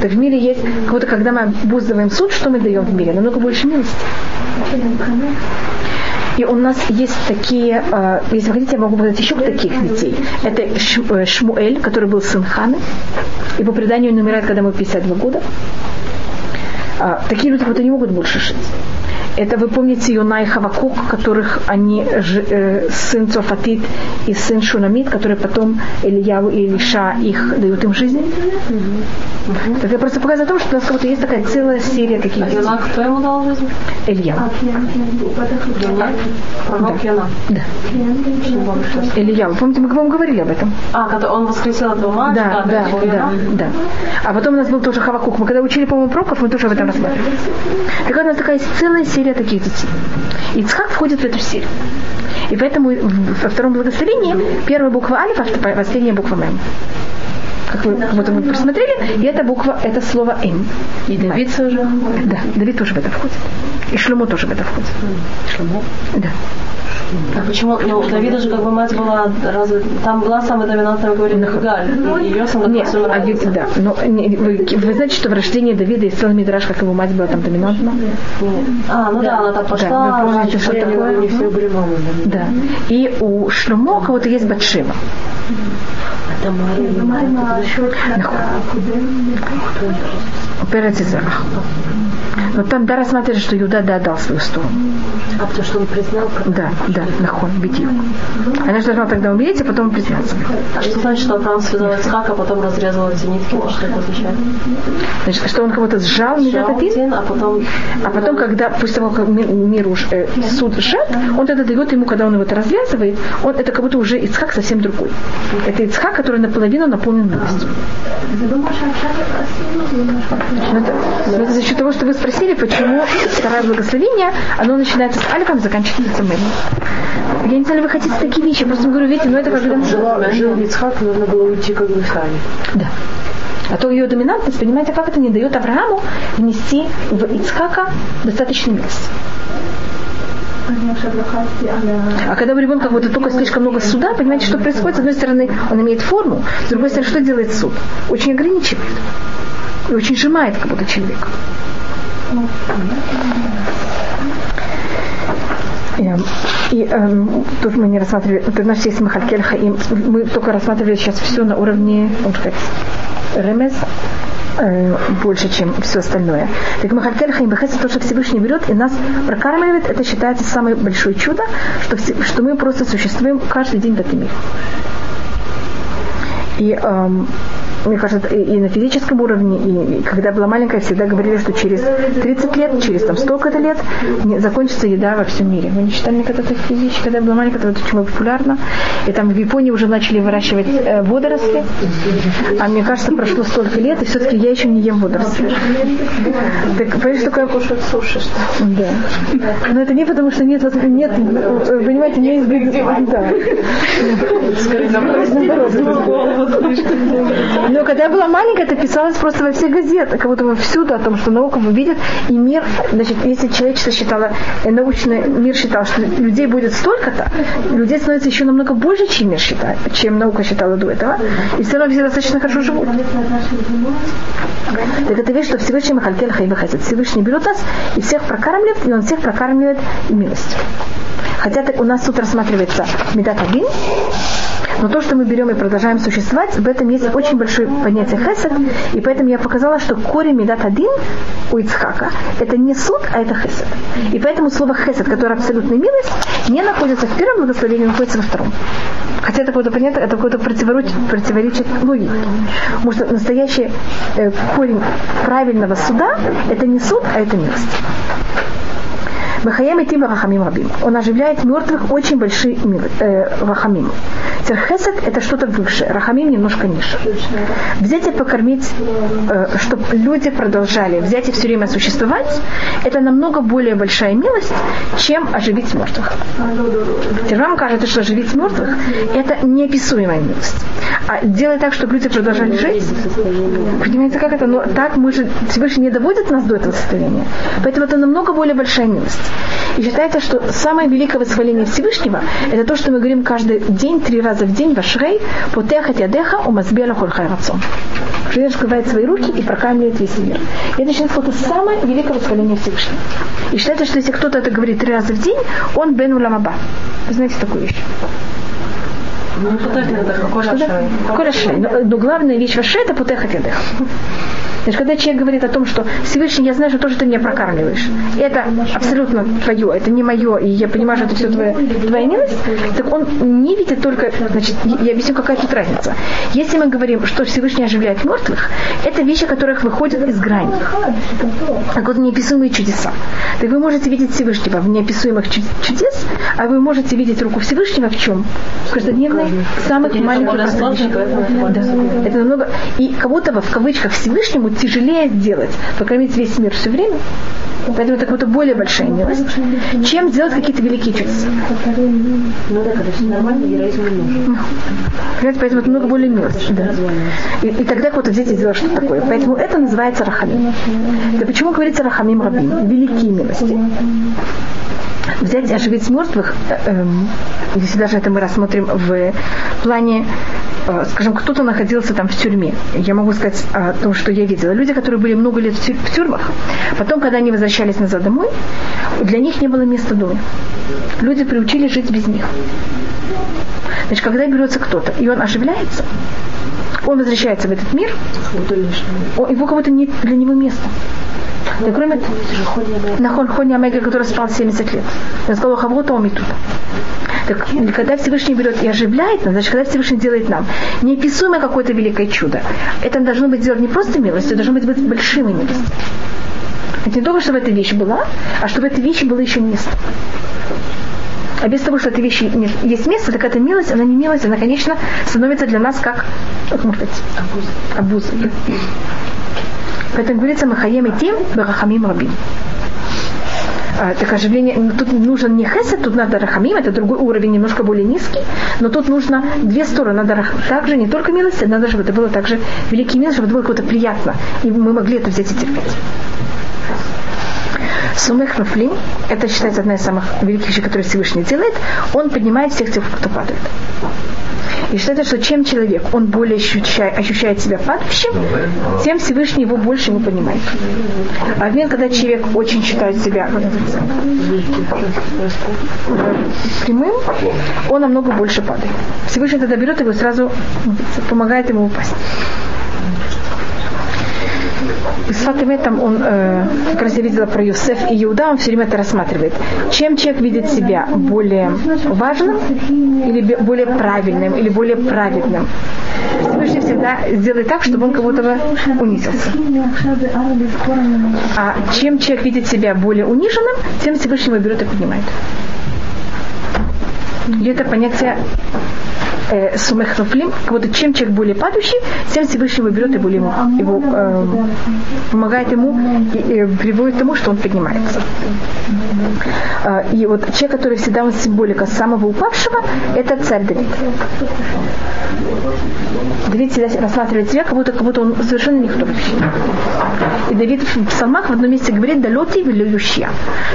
[SPEAKER 1] Так в мире есть, как будто когда мы обуздываем суд, что мы даем в мире? Намного больше милости. И у нас есть такие, э, если вы хотите, я могу показать еще таких детей. Это э, Шмуэль, который был сын Ханы. И по преданию он умирает, когда ему 52 года. А, такие люди вот не могут больше жить. Это вы помните Юна и Хавакук, которых они, э, сын Цофатит и сын Шунамит, которые потом Ильяву и Илиша их дают им жизнь. Так я просто показываю о том, что у нас как будто есть такая целая серия таких детей.
[SPEAKER 2] Йона, кто ему дал жизнь?
[SPEAKER 1] Илья.
[SPEAKER 2] Йона? Пророк Йона.
[SPEAKER 1] Да. Илья. Вы помните, мы вам говорили об этом?
[SPEAKER 2] А, когда он воскресил этого мальчика,
[SPEAKER 1] Да, да, да,
[SPEAKER 2] Йона?
[SPEAKER 1] да. А потом у нас был тоже Хавакук. Мы когда учили, по-моему, пророков, мы тоже об этом рассматривали. Так у нас такая целая серия таких детей. Ицхак входит в эту серию. И поэтому во втором благословении первая буква Алиф, а последняя буква Мем. Как вы, как будто мы посмотрели, и эта буква, это слово Им.
[SPEAKER 2] И Давид тоже.
[SPEAKER 1] Да, Давид тоже в это входит. И Шлюмо тоже в это входит.
[SPEAKER 2] Шлюмо.
[SPEAKER 1] Да.
[SPEAKER 2] А почему? Ну, у Давида же как бы мать была, разве там была самая доминантная, мы говорили, Галь. И ее сын
[SPEAKER 1] Нет, а ведь- да. Но не- вы, вы знаете, что в рождении Давида есть целый мидраж, как его мать была там доминантна?
[SPEAKER 2] А, ну да, она так пошла.
[SPEAKER 1] Да, вы помните, что такое?
[SPEAKER 3] Не все были мамы.
[SPEAKER 1] Да. И у Шлюмо у кого-то есть Батшева.
[SPEAKER 3] Это Марина.
[SPEAKER 1] Перец и Зарах. Но там да рассматривается, что Юда да дал свою сторону.
[SPEAKER 3] А потому что он признал,
[SPEAKER 1] Да, да, нахон, бедью. Она же должна тогда умереть, а потом признаться.
[SPEAKER 2] А что значит, что Авраам связал Ицхака, а потом разрезал эти нитки? Ну, Что это означает?
[SPEAKER 1] Значит, что он кого-то сжал, не
[SPEAKER 2] Сжал один, а потом...
[SPEAKER 1] А потом, когда, после того, как ми- мир уж э, суд сжат, он тогда дает ему, когда он его это развязывает, он это как будто уже Ицхак совсем другой. Это Ицхак, который наполовину наполнен милостью. Но это, но это за счет того, что вы спросили, почему второе благословение, оно начинается с альфом, заканчивается мемом. Я не знаю, вы хотите такие вещи, я просто говорю, видите, ну это когда...
[SPEAKER 3] жила, жил Ицхак, нужно было уйти как бы сами.
[SPEAKER 1] Да. А то ее доминантность, понимаете, как это не дает Аврааму внести в Ицхака достаточно милости. А когда у ребенка вот только слишком много суда, понимаете, что происходит? С одной стороны, он имеет форму, с другой стороны, что делает суд? Очень ограничивает. И очень сжимает как будто человека. Эм, И эм, тут мы не рассматривали, это у нас есть Махалькель Хаим, мы только рассматривали сейчас все на уровне, ремес, э, больше, чем все остальное. Так Махалькель Хаим Бехесед, то, что Всевышний берет и нас прокармливает, это считается самое большое чудо, что, что мы просто существуем каждый день в этом мире. И эм, мне кажется, и, и на физическом уровне, и, и когда я была маленькая, всегда говорили, что через 30 лет, через там столько-то лет не, закончится еда во всем мире. Вы не читали никогда такие вещи, когда я была маленькая, это вот очень популярно. И там в Японии уже начали выращивать э, водоросли. А мне кажется, прошло столько лет, и все-таки я еще не ем водоросли. Так, понимаешь, такое...
[SPEAKER 3] Кушать суши, что
[SPEAKER 1] Да. Но это не потому, что нет, нет понимаете, не есть... Да. Но когда я была маленькая, это писалось просто во всех газетах, как будто бы всюду о том, что наука видит, и мир, значит, если человечество считало, э, научный мир считал, что людей будет столько-то, людей становится еще намного больше, чем мир считает, чем наука считала до этого, и все равно все достаточно хорошо живут. Так это вещь, что Всевышний Махалькель Хайвахасит. Всевышний берет нас и всех прокармливает, и он всех прокармливает милостью. Хотя так у нас тут рассматривается медат один, но то, что мы берем и продолжаем существовать, в этом есть очень большое понятие хесед, и поэтому я показала, что корень медат один у Ицхака это не суд, а это хесед. И поэтому слово хесед, которое абсолютная милость, не находится в первом благословении, находится во втором. Хотя это какое-то понятие, это какое-то противоречит, противоречит логике. Потому что настоящий э, корень правильного суда это не суд, а это милость. Махаем идти рахамим рабим. Он оживляет мертвых очень большие э, рахамим. Терхесет это что-то высшее, рахамим немножко ниже. Взять и покормить, э, чтобы люди продолжали, взять и все время существовать, это намного более большая милость, чем оживить мертвых. Вам кажется, что оживить мертвых это неописуемая милость. А делать так, чтобы люди продолжали жить, понимаете, как это? Но так мы же, Всевышний не доводит нас до этого состояния. Поэтому это намного более большая милость. И считается, что самое великое восхваление Всевышнего это то, что мы говорим каждый день, три раза в день в Ашрей, потехат ядеха у мазбела хульхай рацон. Что раскрывает свои руки и прокамливает весь мир. И это считается, что это самое великое восхваление Всевышнего. И считается, что если кто-то это говорит три раза в день, он бен уламаба. Вы знаете такую вещь?
[SPEAKER 2] Ну,
[SPEAKER 1] но, но главная вещь ваше это путехат ядеха. Значит, когда человек говорит о том, что Всевышний, я знаю, что тоже ты меня прокармливаешь, это абсолютно твое, это не мое, и я понимаю, что это все твоя, твоя милость, так он не видит только, значит, я объясню, какая тут разница. Если мы говорим, что Всевышний оживляет мертвых, это вещи, которых выходят из грани. Так вот, неописуемые чудеса. Так вы можете видеть Всевышнего в неописуемых чудес, а вы можете видеть руку Всевышнего в чем? В каждодневной, самых маленьких Да. Это намного... И кого-то в кавычках Всевышнему тяжелее сделать, покормить весь мир все время. Поэтому это как будто более большая милость, чем сделать какие-то великие чудеса. Ну да, когда нормально, героизм не нужен. Понимаете, поэтому это много более милость. Да. И, и тогда вот дети делают что-то такое. Поэтому это называется рахамим. Да почему говорится рахамим рабим? Великие милости взять и оживить мертвых, э, эм, если даже это мы рассмотрим в плане Э, скажем, кто-то находился там в тюрьме. Я могу сказать о том, что я видела. Люди, которые были много лет в тюрьмах, потом, когда они возвращались назад домой, для них не было места дома. Люди приучили жить без них. Значит, когда берется кто-то, и он оживляется, он возвращается в этот мир, его кого-то нет для него места. Да кроме Нахон Хони Амега, который спал 70 лет. Я сказала, Хаврута Омитут. Так когда Всевышний берет и оживляет нас, значит, когда Всевышний делает нам неописуемое какое-то великое чудо, это должно быть сделать не просто милостью, это должно быть, быть большим милостью. Это не только, чтобы эта вещь была, а чтобы этой вещи было еще место. А без того, что этой вещи есть место, так эта милость, она не милость, она, конечно, становится для нас как, как можно сказать, обуз. обуз. Поэтому говорится, Махаем и тем, Барахамим Рабим. А, так оживление, тут нужен не хесед, тут надо рахамим, это другой уровень, немножко более низкий, но тут нужно две стороны, надо также не только милость, надо, чтобы это было также великий милость, чтобы это было какое-то приятно, и мы могли это взять и терпеть. Сумех Рафлим, это считается одна из самых великих вещей, которые Всевышний делает, он поднимает всех тех, кто падает. И считается, что чем человек, он более ощущает, ощущает себя падающим, тем Всевышний его больше ему понимает. А момент, когда человек очень считает себя прямым, он намного больше падает. Всевышний тогда берет его и сразу помогает ему упасть. С Фатиметом он, э, как раз я видела про Юсеф и Иуда, он все время это рассматривает. Чем человек видит себя более важным или более правильным, или более праведным? Всевышний всегда сделает так, чтобы он кого-то унизился. А чем человек видит себя более униженным, тем Всевышний его берет и поднимает. И это понятие э, сумех нофлим, как будто чем человек более падающий, тем Всевышний берет и более ему, его э, помогает ему и, и приводит к тому, что он поднимается. Э, и вот человек, который всегда он символика самого упавшего, это царь Давид. Давид всегда рассматривает себя, как будто, как будто он совершенно никто вообще. И Давид в псалмах в одном месте говорит, далети велюющия.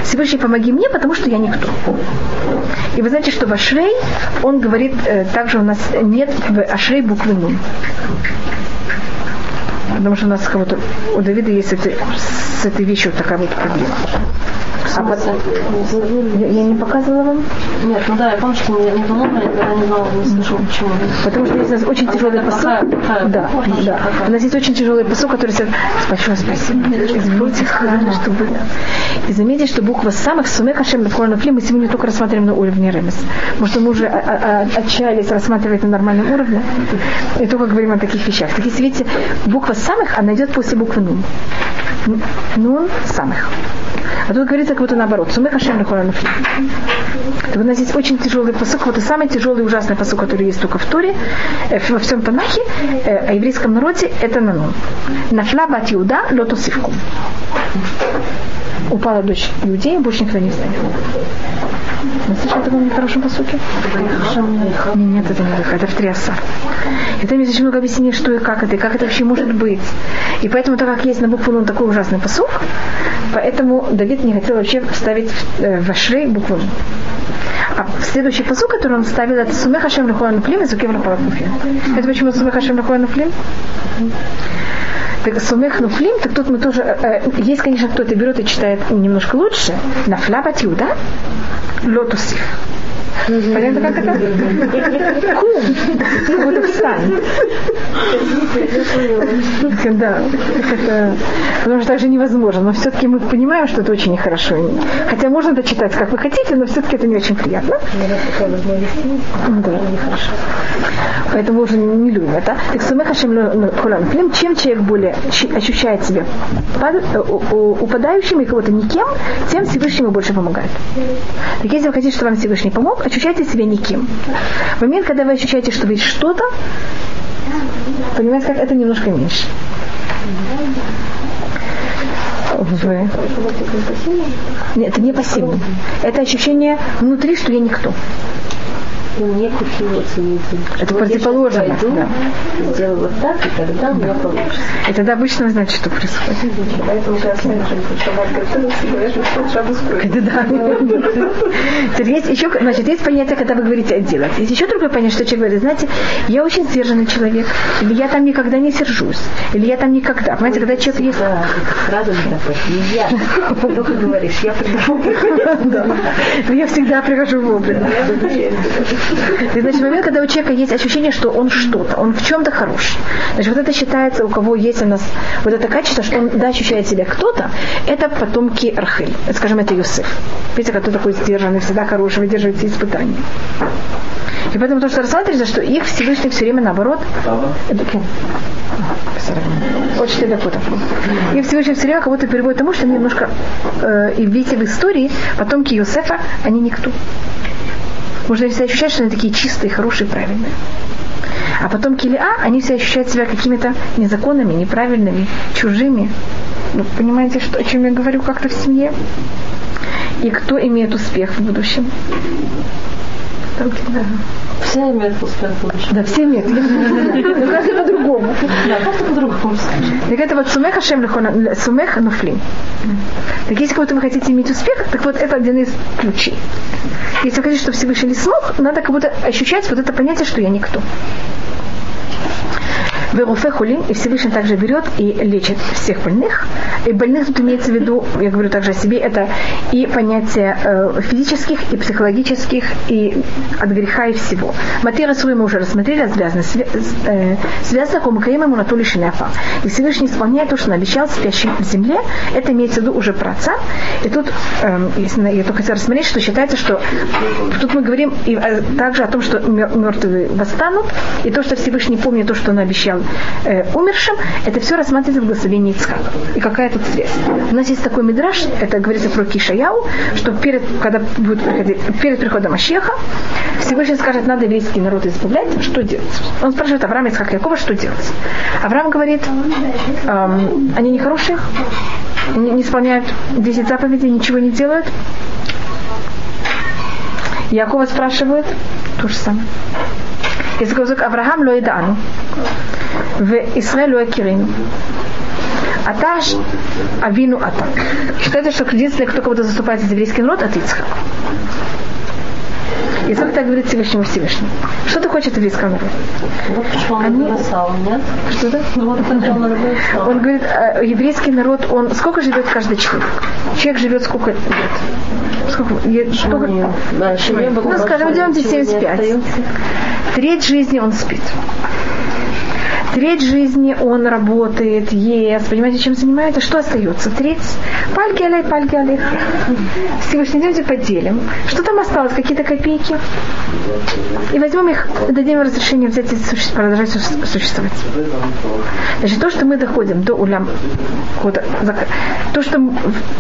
[SPEAKER 1] Всевышний, помоги мне, потому что я никто. И вы знаете, что в Ашрей он говорит э, также у нас нет в Ашрей буквы Нун. Потому что у нас кого-то, у Давида есть эти, с этой вещью такая вот проблема. А потом, я, я не показывала вам?
[SPEAKER 2] Нет, ну да, я помню, что мне не помогло, я никогда не знала, не слышала, почему.
[SPEAKER 1] Потому что есть у нас очень тяжелый посыл. Да, да. У нас есть очень тяжелый посыл, который сказал, большое спасибо. Извините, хорошо, что было. И заметьте, что буква самых сумек Хашем Лефхоланафли мы сегодня только рассматриваем на уровне Ремес. Может, мы уже а, а, отчаялись рассматривать на нормальном уровне и только говорим о таких вещах. Так если видите, буква самых, она идет после буквы Нун. Нун самых. А тут говорится как будто наоборот. Сумех Хашем Лефхоланафли. Так у нас есть очень тяжелый посыл, вот это самый тяжелый ужасный посыл, который есть только в Туре, э, во всем Танахе, э, о еврейском народе, это Нанун. Нафла бат Иуда лотосивкум упала дочь иудея, больше никто не знает. Вы слышали о таком нехорошем посуке? Нет, это не выход, это в Триаса. И там есть очень много объяснений, что и как это, и как это вообще может быть. И поэтому, так как есть на букву Нун такой ужасный посук, поэтому Давид не хотел вообще вставить в, э, в Ашрей букву Нун. А следующий посук, который он ставил, это Сумех Хашем Лехуа Нуфлим и Зукев Это почему Сумех Хашем Лехуа Нуфлим? Так сумех нуфлим, так тут мы тоже... Э, э есть, конечно, кто-то берет и читает немножко лучше. На флабат да? Лотусив. Понятно, как это? Кум. Будто встанет. Да. Это, потому что так же невозможно. Но все-таки мы понимаем, что это очень нехорошо. Хотя можно это читать, как вы хотите, но все-таки это не очень приятно. Да. Поэтому уже не любим это. Так сумех Хашем чем человек более ощущает себя э, упадающим и кого-то никем, тем Всевышний ему больше помогает. Так если вы хотите, чтобы вам Всевышний помог, ощущайте себя никем. В момент, когда вы ощущаете, что вы есть что-то, понимаете, как это немножко меньше. Вы... Нет, это не пассивно. Это ощущение внутри, что я никто
[SPEAKER 3] не купиваться не
[SPEAKER 1] Это противоположно. Да.
[SPEAKER 3] Сделаю вот так, и тогда у меня получится.
[SPEAKER 1] И тогда обычно знаете, что происходит.
[SPEAKER 3] Поэтому сейчас
[SPEAKER 1] Это да. Есть еще, значит, есть понятие, когда вы говорите делать. Есть еще другое понятие, что человек говорит, знаете, я очень сдержанный человек, или я там никогда не сержусь, или я там никогда. Понимаете, когда человек есть...
[SPEAKER 3] Да, сразу не такой, не я. Только говоришь, я прихожу.
[SPEAKER 1] Я всегда прихожу вовремя. И, значит, момент, когда у человека есть ощущение, что он что-то, он в чем-то хорош. Значит, вот это считается, у кого есть у нас вот это качество, что он, да, ощущает себя кто-то, это потомки Рахель. Скажем, это Юсеф. Видите, кто такой сдержанный, всегда хороший, выдерживает все испытания. И поэтому то, что рассматривается, что их Всевышний все время наоборот. Очень докутов. И Всевышний все время будто переводит тому, что они немножко, э, и видите в истории, потомки Юсефа, они никто. Можно всегда ощущать, что они такие чистые, хорошие, правильные. А потом Килиа, они все ощущают себя какими-то незаконными, неправильными, чужими. Ну, понимаете, что, о чем я говорю как-то в семье? И кто имеет успех в будущем?
[SPEAKER 3] Да. Все имеют успех в будущем.
[SPEAKER 1] Да, все имеют. [laughs] Но каждый по-другому.
[SPEAKER 3] Да, просто по-другому.
[SPEAKER 1] Так это вот сумех Ашем сумех нуфлим. Так если кого-то вы хотите иметь успех, так вот это один из ключей. Если вы хотите, чтобы Всевышний смог, надо как будто ощущать вот это понятие, что я никто. Веруфе хулин, и Всевышний также берет и лечит всех больных. И больных тут имеется в виду, я говорю также о себе, это и понятие э, физических, и психологических, и от греха и всего. Матера Сури мы уже рассмотрели, связано, э, ему на то лишь И Всевышний исполняет то, что он обещал спящим в земле. Это имеется в виду уже про отца. И тут, э, я только хотела рассмотреть, что считается, что тут мы говорим и э, также о том, что мертвые восстанут, и то, что Всевышний помнит то, что он обещал э, умершим, это все рассматривается в благословении Ицхака. И какая тут связь? У нас есть такой мидраж, это говорится про Кишаяу, что перед, когда будет приходить, перед приходом Ашеха, Всевышний скажет, надо еврейский народ избавлять, что делать? Он спрашивает Авраама Ицхака Якова, что делать? Авраам говорит, эм, они нехорошие, не, не исполняют 10 заповедей, ничего не делают. Якова спрашивает то же самое. Говорит Авраам ло едану, в Исраэль ло якирину. Аташ Авину Ата. Считается, что единственный, кто кого-то заступает за еврейский народ, от Ицхак. И сколько так говорит Всевышнему Всевышний. Что ты хочешь от еврейского народа?
[SPEAKER 2] Вот почему он
[SPEAKER 1] Они-
[SPEAKER 2] написал, нет?
[SPEAKER 1] Что да?
[SPEAKER 2] Ну вот он
[SPEAKER 1] говорит, э, еврейский народ, он сколько живет каждый человек? Человек живет сколько лет? Сколько? е- сколько- Ну, скажем, идемте 75. Треть жизни он спит. Треть жизни он работает, ест, понимаете, чем занимается, что остается? Треть пальки алей, пальки алей. Всевышний идемте поделим. Что там осталось? Какие-то копейки? И возьмем их, дадим им разрешение взять и продолжать су- существовать. Значит, то, что мы доходим до улям, то, что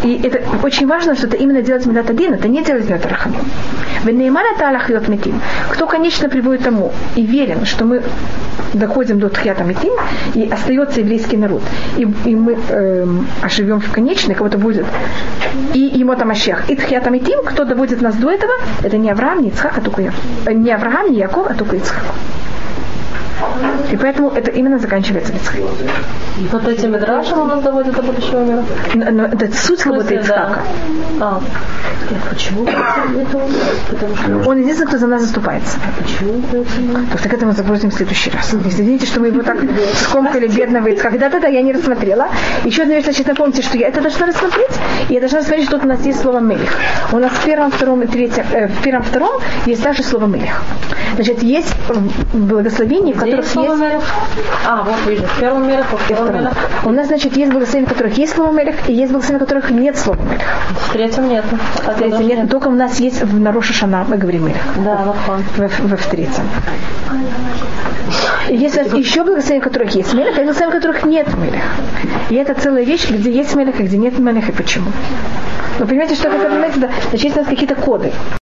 [SPEAKER 1] и это очень важно, что это именно делать медат один, это не делать медат рахамим. Кто, конечно, приводит тому и верен, что мы доходим до тхьята метим, и остается еврейский народ, и, и мы эм, оживем в конечной, кого-то будет, и ему там Машех. И тхьята метим, кто доводит нас до этого, это не Авраам, не Ицхак, а только я. Э, Не Авраам, не Яков, а только Ицхак. И поэтому это именно заканчивается Ицхак.
[SPEAKER 2] Вот этим Мидрашем он нас доводит до будущего мира.
[SPEAKER 1] Но, но это суть
[SPEAKER 2] смысле,
[SPEAKER 1] Ицхака.
[SPEAKER 2] да. А,
[SPEAKER 3] Почему это он? Потому что
[SPEAKER 1] Он единственный, кто за нас заступается.
[SPEAKER 3] почему это он?
[SPEAKER 1] То есть к этому запросим в следующий раз. Если видите, что мы его так скомкали бедного Ицхака. Да-да-да, я не рассмотрела. Еще одна вещь, значит, напомните, что я это должна рассмотреть. И я должна рассмотреть, что тут у нас есть слово «мелих». У нас в первом, втором и третьем, э, в первом, втором есть также слово «мелих». Значит, есть м, благословения, в которых
[SPEAKER 2] слово
[SPEAKER 1] есть...
[SPEAKER 2] Мелех? А, вот вижу. В первом мире, во втором.
[SPEAKER 1] У нас, значит, есть благословения, в которых есть слово «мелих», и есть благословения, в которых нет слова «мелих».
[SPEAKER 2] В третьем нет. А
[SPEAKER 1] Третье
[SPEAKER 2] тоже
[SPEAKER 1] нет, только у нас есть в Нароша Шана, мы говорим «мелих».
[SPEAKER 2] Да, нахон.
[SPEAKER 1] в, в, в третьем. И есть еще благословения, в которых есть мелех, а благословения, в которых нет мелех. И это целая вещь, где есть мелех, а где нет мелех, и почему. Вы понимаете, что это, понимаете, да? Значит, есть у нас какие-то коды.